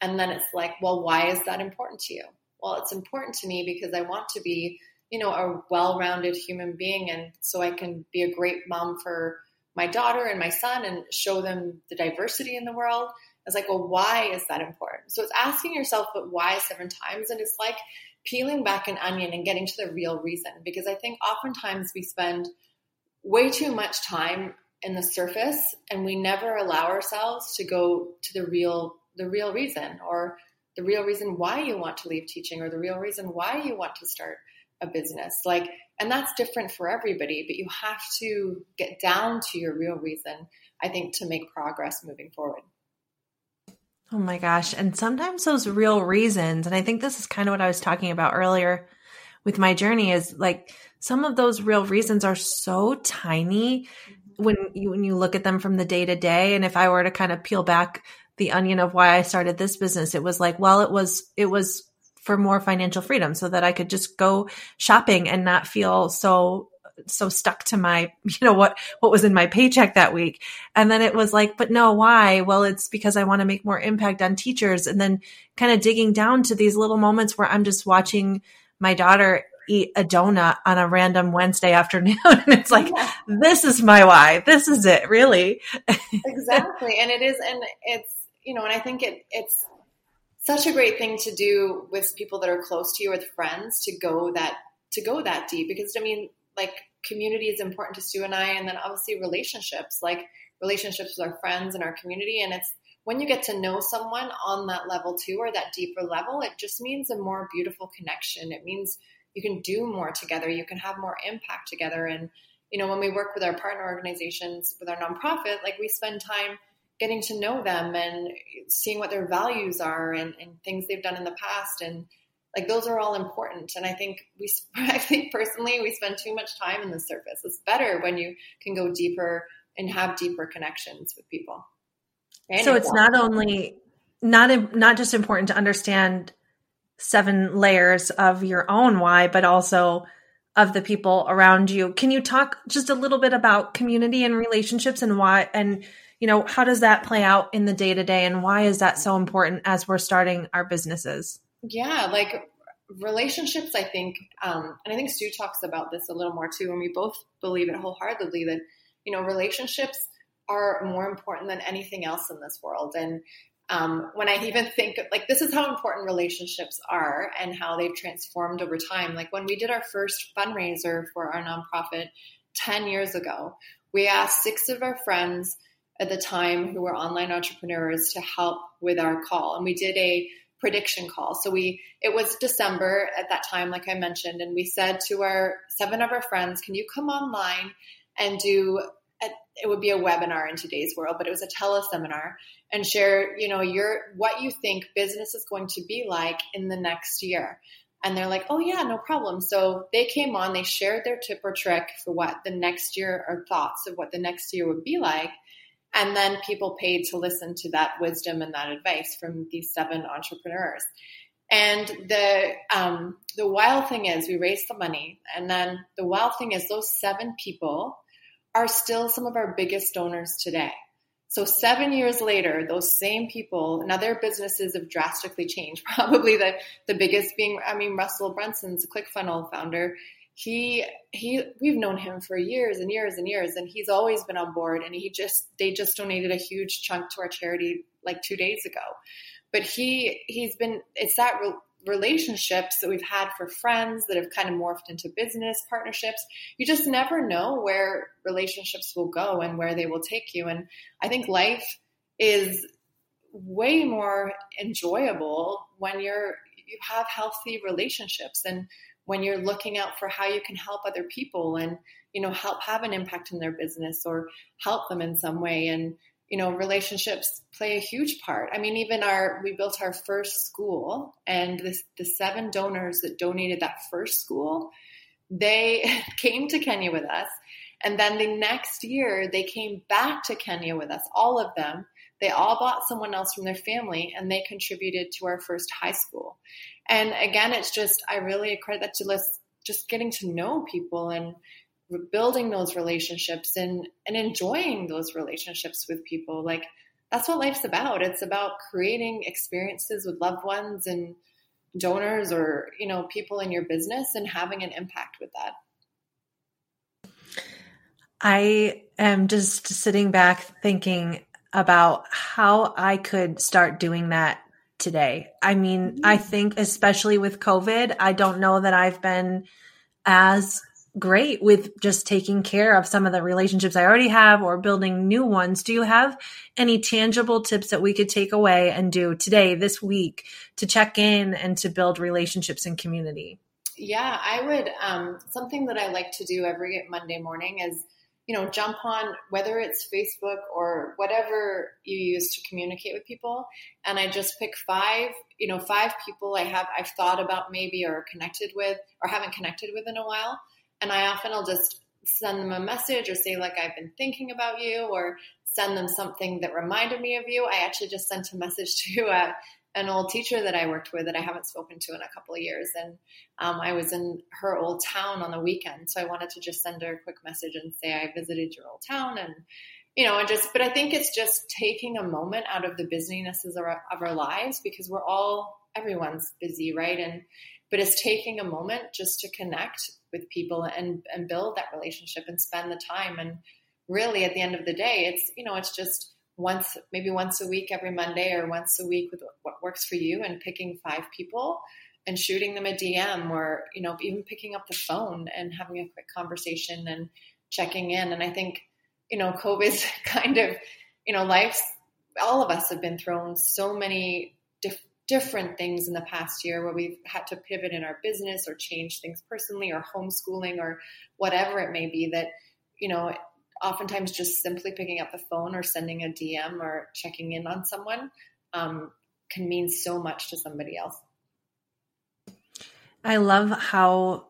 And then it's like, well, why is that important to you? Well, it's important to me because I want to be, you know, a well-rounded human being, and so I can be a great mom for my daughter and my son and show them the diversity in the world. It's like, well, why is that important? So it's asking yourself, but why seven times? And it's like peeling back an onion and getting to the real reason. Because I think oftentimes we spend way too much time in the surface and we never allow ourselves to go to the real the real reason or the real reason why you want to leave teaching or the real reason why you want to start a business. Like and that's different for everybody but you have to get down to your real reason i think to make progress moving forward. Oh my gosh. And sometimes those real reasons, and I think this is kind of what I was talking about earlier with my journey is like some of those real reasons are so tiny mm-hmm. when you when you look at them from the day to day and if I were to kind of peel back the onion of why I started this business it was like well it was it was for more financial freedom so that I could just go shopping and not feel so so stuck to my, <laughs> you know, what, what was in my paycheck that week. And then it was like, but no, why? Well, it's because I want to make more impact on teachers. And then kind of digging down to these little moments where I'm just watching my daughter eat a donut on a random Wednesday <laughs> afternoon. and it's like, yeah. this is my why. This is it, really. <laughs> exactly. And it is, and it's, you know, and I think it, it's, such a great thing to do with people that are close to you with friends to go that to go that deep because I mean like community is important to Stu and I, and then obviously relationships, like relationships with our friends and our community. And it's when you get to know someone on that level too, or that deeper level, it just means a more beautiful connection. It means you can do more together, you can have more impact together. And, you know, when we work with our partner organizations, with our nonprofit, like we spend time getting to know them and seeing what their values are and, and things they've done in the past. And, like those are all important. And i think we <laughs> i think personally we spend too much time in the surface. It's better when you can go deeper and have deeper connections with people. And so it's not only not not just important to understand seven layers of your own why but also of the people around you. Can you talk just a little bit about community and relationships and why and you know how does that play out in the day to day and why is that so important as we're starting our businesses yeah, like relationships, I think, um, and I think Stu talks about this a little more too, and we both believe it wholeheartedly that, you know, relationships are more important than anything else in this world. And um, when I even think like this is how important relationships are and how they've transformed over time. Like when we did our first fundraiser for our nonprofit 10 years ago, we asked six of our friends at the time who were online entrepreneurs to help with our call. And we did a prediction call. So we, it was December at that time, like I mentioned, and we said to our seven of our friends, can you come online and do it would be a webinar in today's world, but it was a teleseminar and share, you know, your what you think business is going to be like in the next year. And they're like, oh yeah, no problem. So they came on, they shared their tip or trick for what the next year or thoughts of what the next year would be like. And then people paid to listen to that wisdom and that advice from these seven entrepreneurs. And the um, the wild thing is, we raised the money, and then the wild thing is, those seven people are still some of our biggest donors today. So seven years later, those same people, now their businesses have drastically changed. <laughs> Probably the, the biggest being, I mean, Russell Brunson's ClickFunnels founder. He, he, we've known him for years and years and years, and he's always been on board. And he just, they just donated a huge chunk to our charity like two days ago. But he, he's been, it's that relationships that we've had for friends that have kind of morphed into business partnerships. You just never know where relationships will go and where they will take you. And I think life is way more enjoyable when you're you have healthy relationships and when you're looking out for how you can help other people and you know help have an impact in their business or help them in some way and you know, relationships play a huge part. I mean, even our, we built our first school and the, the seven donors that donated that first school, they <laughs> came to Kenya with us. And then the next year they came back to Kenya with us, all of them. They all bought someone else from their family and they contributed to our first high school. And again, it's just, I really accredit that to just getting to know people and, building those relationships and and enjoying those relationships with people like that's what life's about it's about creating experiences with loved ones and donors or you know people in your business and having an impact with that i am just sitting back thinking about how i could start doing that today i mean i mm-hmm. think especially with covid i don't know that i've been as great with just taking care of some of the relationships I already have or building new ones. Do you have any tangible tips that we could take away and do today, this week, to check in and to build relationships and community? Yeah, I would. Um, something that I like to do every Monday morning is, you know, jump on whether it's Facebook or whatever you use to communicate with people, and I just pick five, you know, five people I have I've thought about maybe or connected with or haven't connected with in a while and I often will just send them a message or say, like, I've been thinking about you, or send them something that reminded me of you. I actually just sent a message <laughs> to uh, an old teacher that I worked with that I haven't spoken to in a couple of years. And um, I was in her old town on the weekend. So I wanted to just send her a quick message and say, I visited your old town. And, you know, and just, but I think it's just taking a moment out of the busynesses of our, of our lives because we're all, everyone's busy, right? And, but it's taking a moment just to connect with people and and build that relationship and spend the time and really at the end of the day it's you know it's just once maybe once a week every monday or once a week with what works for you and picking five people and shooting them a dm or you know even picking up the phone and having a quick conversation and checking in. And i think you know covid's <laughs> kind of you know life's all of us have been thrown so many different things in the past year where we've had to pivot in our business or change things personally or homeschooling or whatever it may be that, you know, oftentimes just simply picking up the phone or sending a DM or checking in on someone um, can mean so much to somebody else. I love how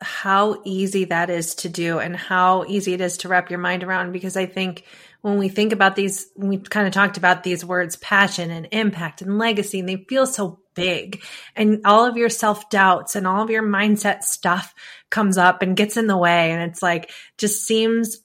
how easy that is to do and how easy it is to wrap your mind around because I think when we think about these, we kind of talked about these words passion and impact and legacy, and they feel so big. And all of your self doubts and all of your mindset stuff comes up and gets in the way. And it's like, just seems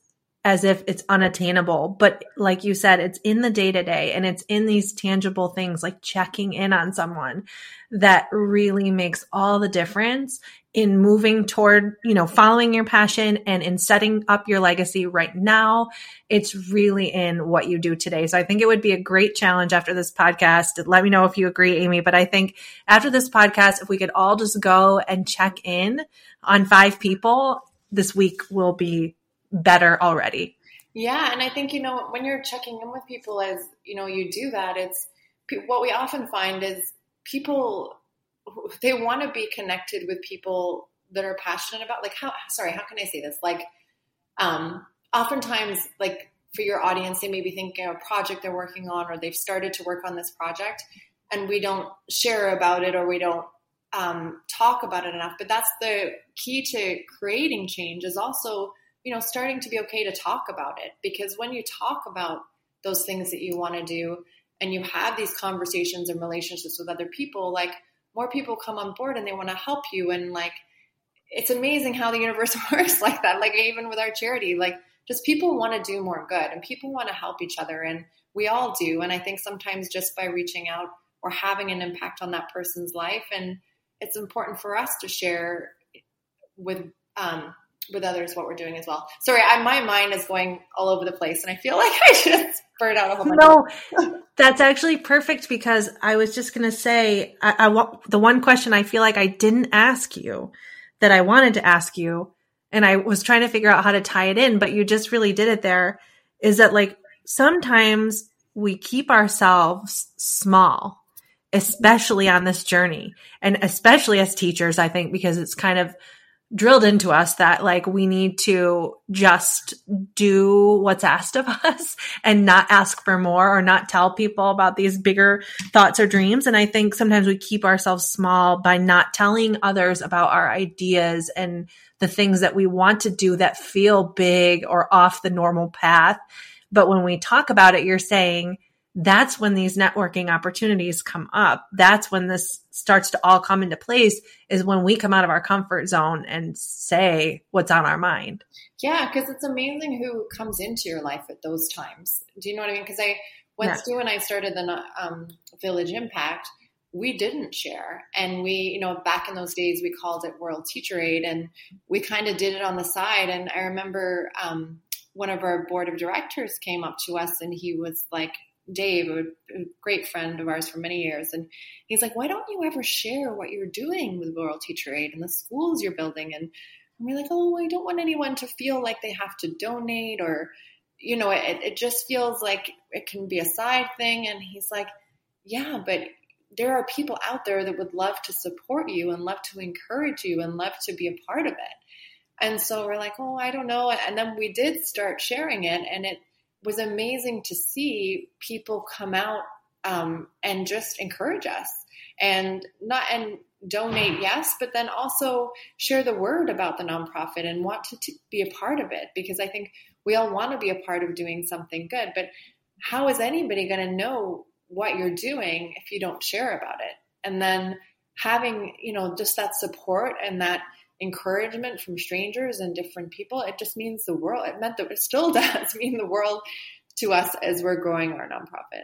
as if it's unattainable. But like you said, it's in the day to day and it's in these tangible things like checking in on someone that really makes all the difference in moving toward, you know, following your passion and in setting up your legacy right now. It's really in what you do today. So I think it would be a great challenge after this podcast. Let me know if you agree, Amy. But I think after this podcast, if we could all just go and check in on five people, this week will be better already. Yeah. And I think, you know, when you're checking in with people as, you know, you do that, it's what we often find is people they want to be connected with people that are passionate about like how sorry how can i say this like um oftentimes like for your audience, they may be thinking of a project they're working on or they've started to work on this project and we don't share about it or we don't um, talk about it enough. But that's the key to creating change is also, you know, starting to be okay to talk about it because when you talk about those things that you want to do and you have these conversations and relationships with other people, like more people come on board and they want to help you and like it's amazing how the universe <laughs> works like that. Like even with our charity, like just people want to do more good and people want to help each other and we all do. And I think sometimes just by reaching out or having an impact on that person's life and it's important for us to share with um, with others what we're doing as well. Sorry, I, my mind is going all over the place, and I feel <laughs> like I just spurred out a whole bunch. No, <laughs> that's actually perfect because I was just going to say, I, I the one question I feel like I didn't ask you that I wanted to ask you, and I was trying to figure out how to tie it in, but you just really did it. There is that like sometimes we keep ourselves small especially on this journey and especially as teachers i think because it's kind of drilled into us that like we need to just do what's asked of <laughs> us and not ask for more or not tell people about these bigger thoughts or dreams. And i think sometimes we keep ourselves small by not telling others about our ideas and the things that we want to do that feel big or off the normal path. But when we talk about it you're saying that's when these networking opportunities come up. That's when this starts to all come into place is when we come out of our comfort zone and say what's on our mind. Yeah, because it's amazing who comes into your life at those times. Do you know what I mean? Because I, when yeah. Stu and I started the um, Village Impact, we didn't share. And we, you know, back in those days, we called it World Teacher Aid and we kind of did it on the side. And I remember um, one of our board of directors came up to us and he was like, Dave, a, great friend of ours for many years, and he's like, "Why don't you ever share what you're doing with World Teacher Aid and the schools you're building?" And, and we're like, "Oh, I don't want anyone to feel like they have to donate, or, you know, it, it just feels like it can be a side thing." And he's like, "Yeah, but there are people out there that would love to support you and love to encourage you and love to be a part of it." And so we're like, "Oh, I don't know," and then we did start sharing it, and it was amazing to see people come out um, and just encourage us and not and donate yes but then also share the word about the nonprofit and want to, to be a part of it because i think we all want to be a part of doing something good but how is anybody going to know what you're doing if you don't share about it? And then having you know just that support and that encouragement from strangers and different people, it just means the world. It meant that it still <laughs> does mean the world to us as we're growing our nonprofit.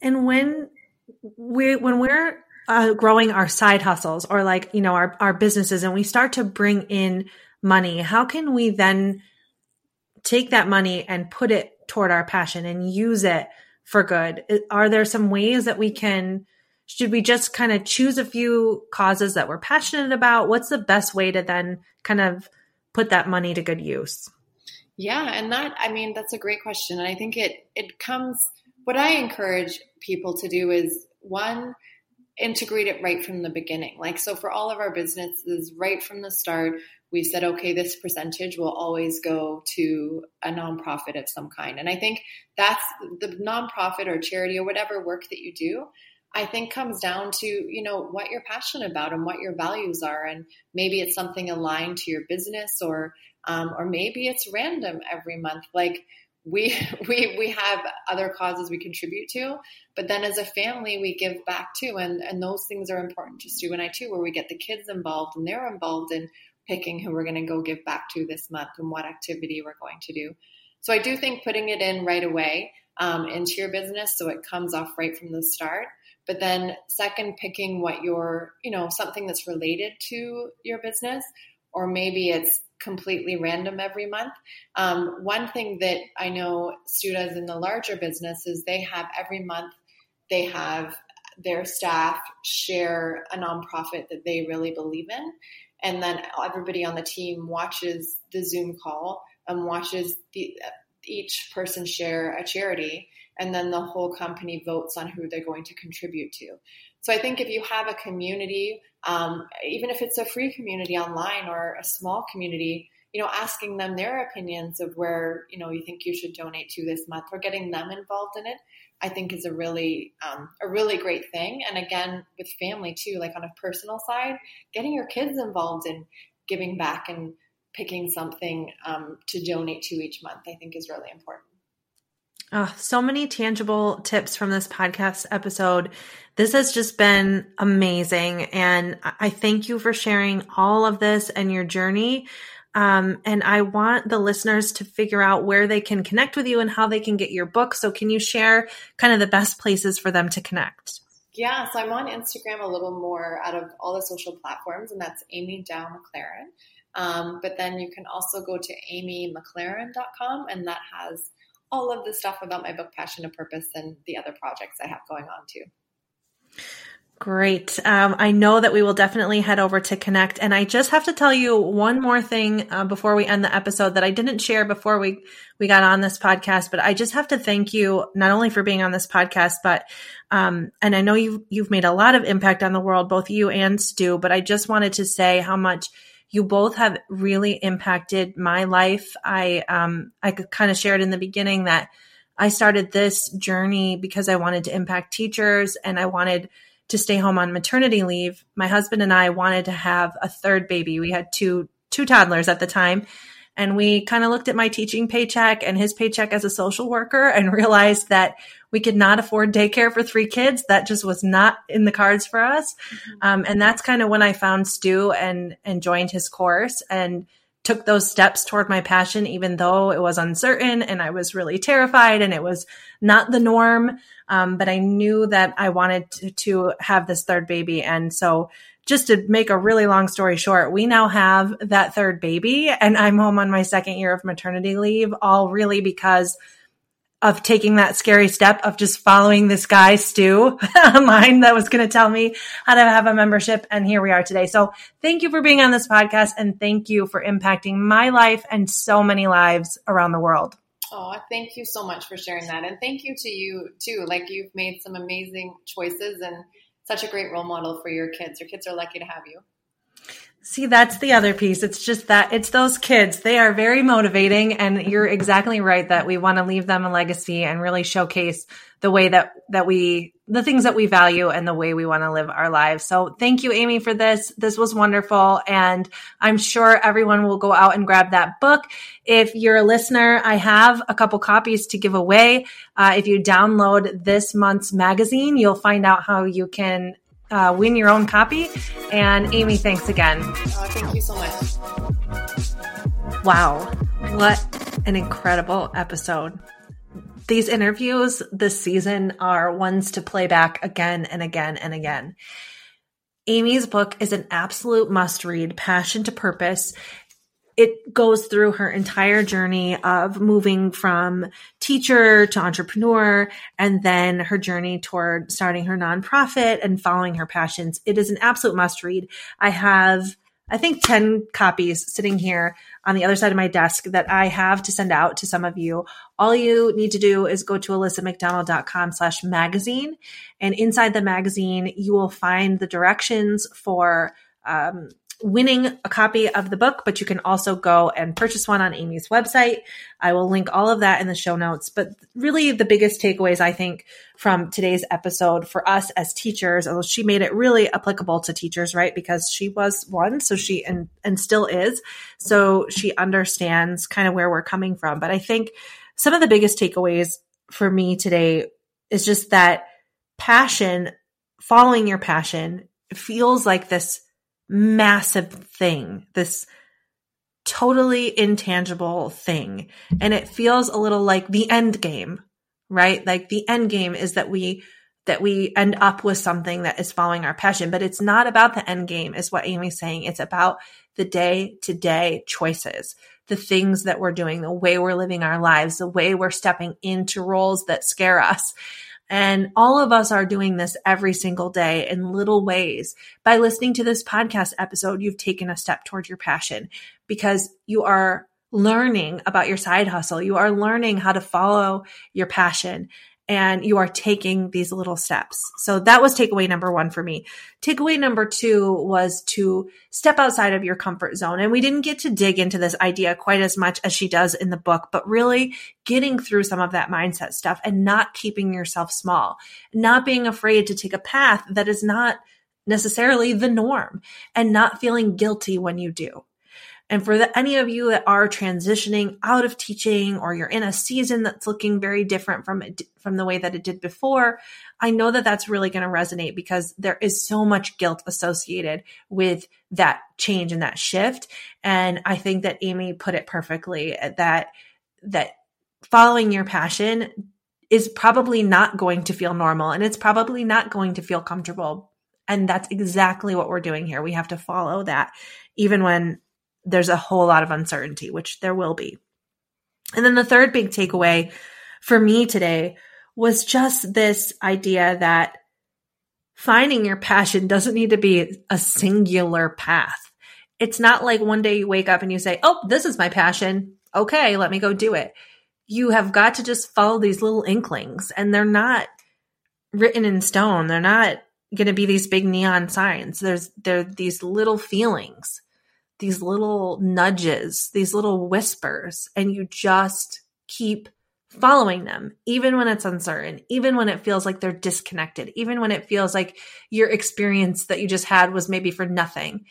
And when we when we're uh, growing our side hustles or like you know our our businesses, and we start to bring in money, how can we then take that money and put it toward our passion and use it for good? Are there some ways that we can? Should we just kind of choose a few causes that we're passionate about? What's the best way to then kind of put that money to good use? Yeah, and that I mean that's a great question and I think it it comes what I encourage people to do is one integrate it right from the beginning. Like so for all of our businesses right from the start, we said okay, this percentage will always go to a nonprofit of some kind. And I think that's the nonprofit or charity or whatever work that you do, I think comes down to, you know, what you're passionate about and what your values are. And maybe it's something aligned to your business or, um, or maybe it's random every month. Like we, <laughs> we, we have other causes we contribute to, but then as a family, we give back too. And, and those things are important to Stu and I too, where we get the kids involved and they're involved in picking who we're going to go give back to this month and what activity we're going to do. So I do think putting it in right away um, into your business so it comes off right from the start but then second picking what your you know something that's related to your business or maybe it's completely random every month. Um, one thing that i know students in the larger business is they have every month they have their staff share a nonprofit that they really believe in. And then everybody on the team watches the zoom call and watches the, each person share a charity and then the whole company votes on who they're going to contribute to. So I think if you have a community, um, even if it's a free community online or a small community, you know, asking them their opinions of where, you know, you think you should donate to this month or getting them involved in it, I think is a really, um, a really great thing. And again, with family too, like on a personal side, getting your kids involved in giving back and picking something um, to donate to each month, I think is really important. Oh, so many tangible tips from this podcast episode. This has just been amazing. And I thank you for sharing all of this and your journey. Um, and I want the listeners to figure out where they can connect with you and how they can get your book. So, can you share kind of the best places for them to connect? Yeah, so I'm on Instagram a little more out of all the social platforms, and that's Amy Dow McLaren. Um, but then you can also go to amymclaren.com, and that has all of the stuff about my book, Passion to Purpose, and the other projects I have going on too. Great. Um, I know that we will definitely head over to connect. And I just have to tell you one more thing uh, before we end the episode that I didn't share before we, we got on this podcast, but I just have to thank you not only for being on this podcast, but, um, and I know you've, you've made a lot of impact on the world, both you and Stu, but I just wanted to say how much you both have really impacted my life. I, um, I could kind of shared in the beginning that I started this journey because I wanted to impact teachers and I wanted to stay home on maternity leave, my husband and I wanted to have a third baby. We had two two toddlers at the time. And we kind of looked at my teaching paycheck and his paycheck as a social worker and <laughs> realized that we could not afford daycare for three kids. That just was not in the cards for us. Mm-hmm. Um, and that's kind of when I found Stu and, and joined his course and took those steps toward my passion, even though it was uncertain and I was really terrified and it was not the norm. Um, but I knew that I wanted to, to have this third baby. And so just to make a really long story short, we now have that third baby and I'm home on my second year of maternity leave, all really because of taking that scary step of just following this guy, Stu, <laughs> online that was going to tell me how to have a membership. And here we are today. So thank you for being on this podcast and thank you for impacting my life and so many lives around the world. Oh, thank you so much for sharing that. And thank you to you too. Like you've made some amazing choices and such a great role model for your kids. Your kids are lucky to have you. See, that's the other piece. It's just that it's those kids. They are very motivating. And you're exactly right that we want to leave them a legacy and really showcase the way that, that we, the things that we value and the way we want to live our lives. So thank you, Amy, for this. This was wonderful. And I'm sure everyone will go out and grab that book. If you're a listener, I have a couple copies to give away. Uh, if you download this month's magazine, you'll find out how you can uh, win your own copy. And Amy, thanks again. Oh, thank you so much. Wow. What an incredible episode. These interviews this season are ones to play back again and again and again. Amy's book is an absolute must read, Passion to Purpose it goes through her entire journey of moving from teacher to entrepreneur and then her journey toward starting her nonprofit and following her passions. It is an absolute must read. I have, I think 10 copies sitting here on the other side of my desk that I have to send out to some of you. All you need to do is go to alyssamcdonald.com slash magazine. And inside the magazine, you will find the directions for um, winning a copy of the book, but you can also go and purchase one on Amy's website. I will link all of that in the show notes. But really, the biggest takeaways I think from today's episode for us as teachers, although she made it really applicable to teachers, right? Because she was one, so she and and still is, so she understands kind of where we're coming from. But I think some of the biggest takeaways for me today is just that passion, following your passion, feels like this massive thing, this totally intangible thing. And it feels a little like the end game, right? Like the end game is that we that we end up with something that is following our passion, but it's not about the end game is what Amy's saying. It's about the day to day choices, the things that we're doing, the way we're living our lives, the way we're stepping into roles that scare us. And all of us are doing this every single day in little ways. By listening to this podcast episode, you've taken a step toward your passion because you are learning about your side hustle. You are learning how to follow your passion. And you are taking these little steps. So that was takeaway number one for me. Takeaway number two was to step outside of your comfort zone. And we didn't get to dig into this idea quite as much as she does in the book, but really getting through some of that mindset stuff and not keeping yourself small, not being afraid to take a path that is not necessarily the norm and not feeling guilty when you do. And for the, any of you that are transitioning out of teaching or you're in a season that's looking very different from it, from the way that it did before, I know that that's really going to resonate because there is so much guilt associated with that change and that shift. And I think that Amy put it perfectly eh, that, that following your passion is probably not going to feel normal and it's probably not going to feel comfortable. And that's exactly what we're doing here. We have to follow that even when there's a whole lot of uncertainty, which there will be. And then the third big takeaway for me today was just this idea that finding your passion doesn't need to be a singular path. It's not like one day you wake up and you say, Oh, this is my passion. Okay, let me go do it. You have got to just follow these little inklings and they're not written in stone. They're not going to be these big neon signs. There's, they're these little feelings these little nudges, these little whispers, and you just keep following them, even when it's uncertain, even when it feels like they're disconnected, even when it feels like your experience that you just had was maybe for nothing.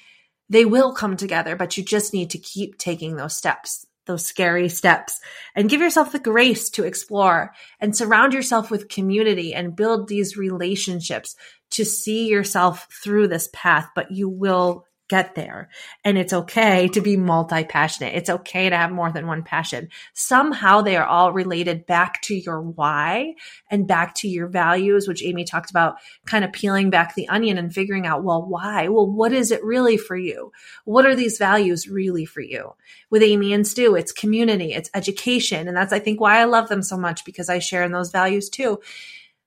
They will come together, but you just need to keep taking those steps, those scary steps, and give yourself the grace to explore and surround yourself with community and build these relationships to see yourself through this path, but you will get there. And it's okay to be multi passionate. It's okay to have more than one passion. Somehow they are all related back to your why and back to your values, which Amy talked about kind of peeling back the onion and figuring out, well, why? Well, what is it really for you? What are these values really for you? With Amy and Stu, it's community, it's education. And that's, I think, why I love them so much because I share in those values too.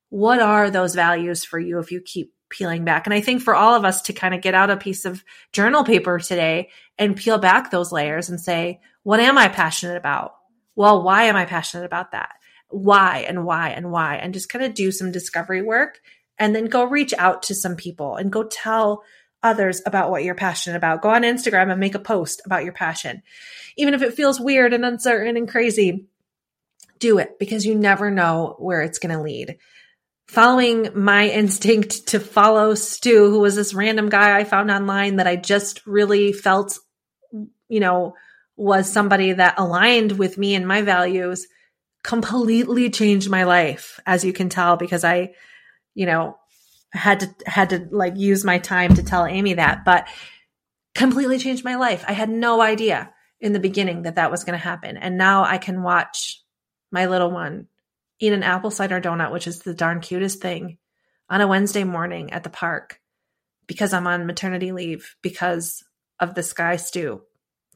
What are those values for you if you keep peeling back. And I think for all of us to kind of get out a piece of journal paper today and peel back those layers and say, what am I passionate about? Well, why am I passionate about that? Why and why and why? And just kind of do some discovery work and then go reach out to some people and go tell others about what you're passionate about. Go on Instagram and make a post about your passion. Even if it feels weird and uncertain and crazy, do it because you never know where it's going to lead following my <laughs> instinct to follow Stu, who was this random guy I found online that I just really felt, you know, was somebody that aligned with me and my values, completely changed my life, as you can tell, because I, you know, had to had to like use my time to tell Amy that, but completely changed my life. I had no idea in the beginning that that was going to happen, and now I can watch my little one eat an apple cider donut, which is the darn cutest thing, on a Wednesday morning at the park because I'm on maternity leave because of the Sky Stu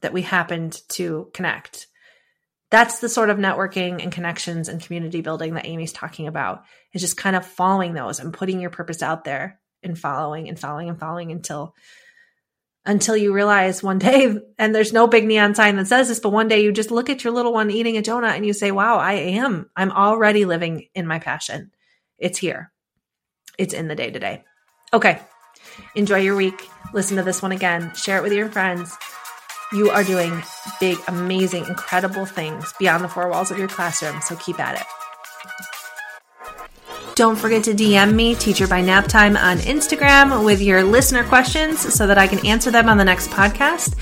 that we happened to connect. That's the sort of networking and connections and community building that Amy's talking about. Is just kind of following those and putting your purpose out there and following and following and following until until you realize one day, and there's no big neon sign that says this, but one day you just look at your little one eating a donut and you say, wow, I am, I'm already living in my passion. It's here. It's in the day to day. Okay. Enjoy your week. Listen to this one again. Share it with your friends. You are doing big, amazing, incredible things beyond the four walls of your classroom. So keep at it. Don't forget to DM me, Teacher by Naptime, on Instagram with your listener questions so that I can answer them on the next podcast.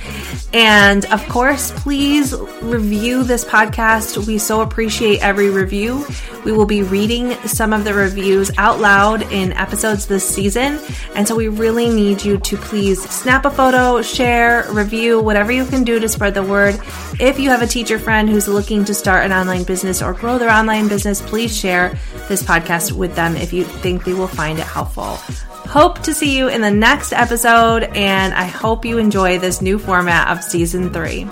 And of course, please review this podcast. We so appreciate every review. We will be reading some of the reviews out loud in episodes this season. And so we really need you to please snap a photo, share, review, whatever you can do to spread the word. If you have a teacher friend who's looking to start an online business or grow their online business, please share this podcast with them if you think they will find it helpful. Hope to see you in the next episode, and I hope you enjoy this new format of season three.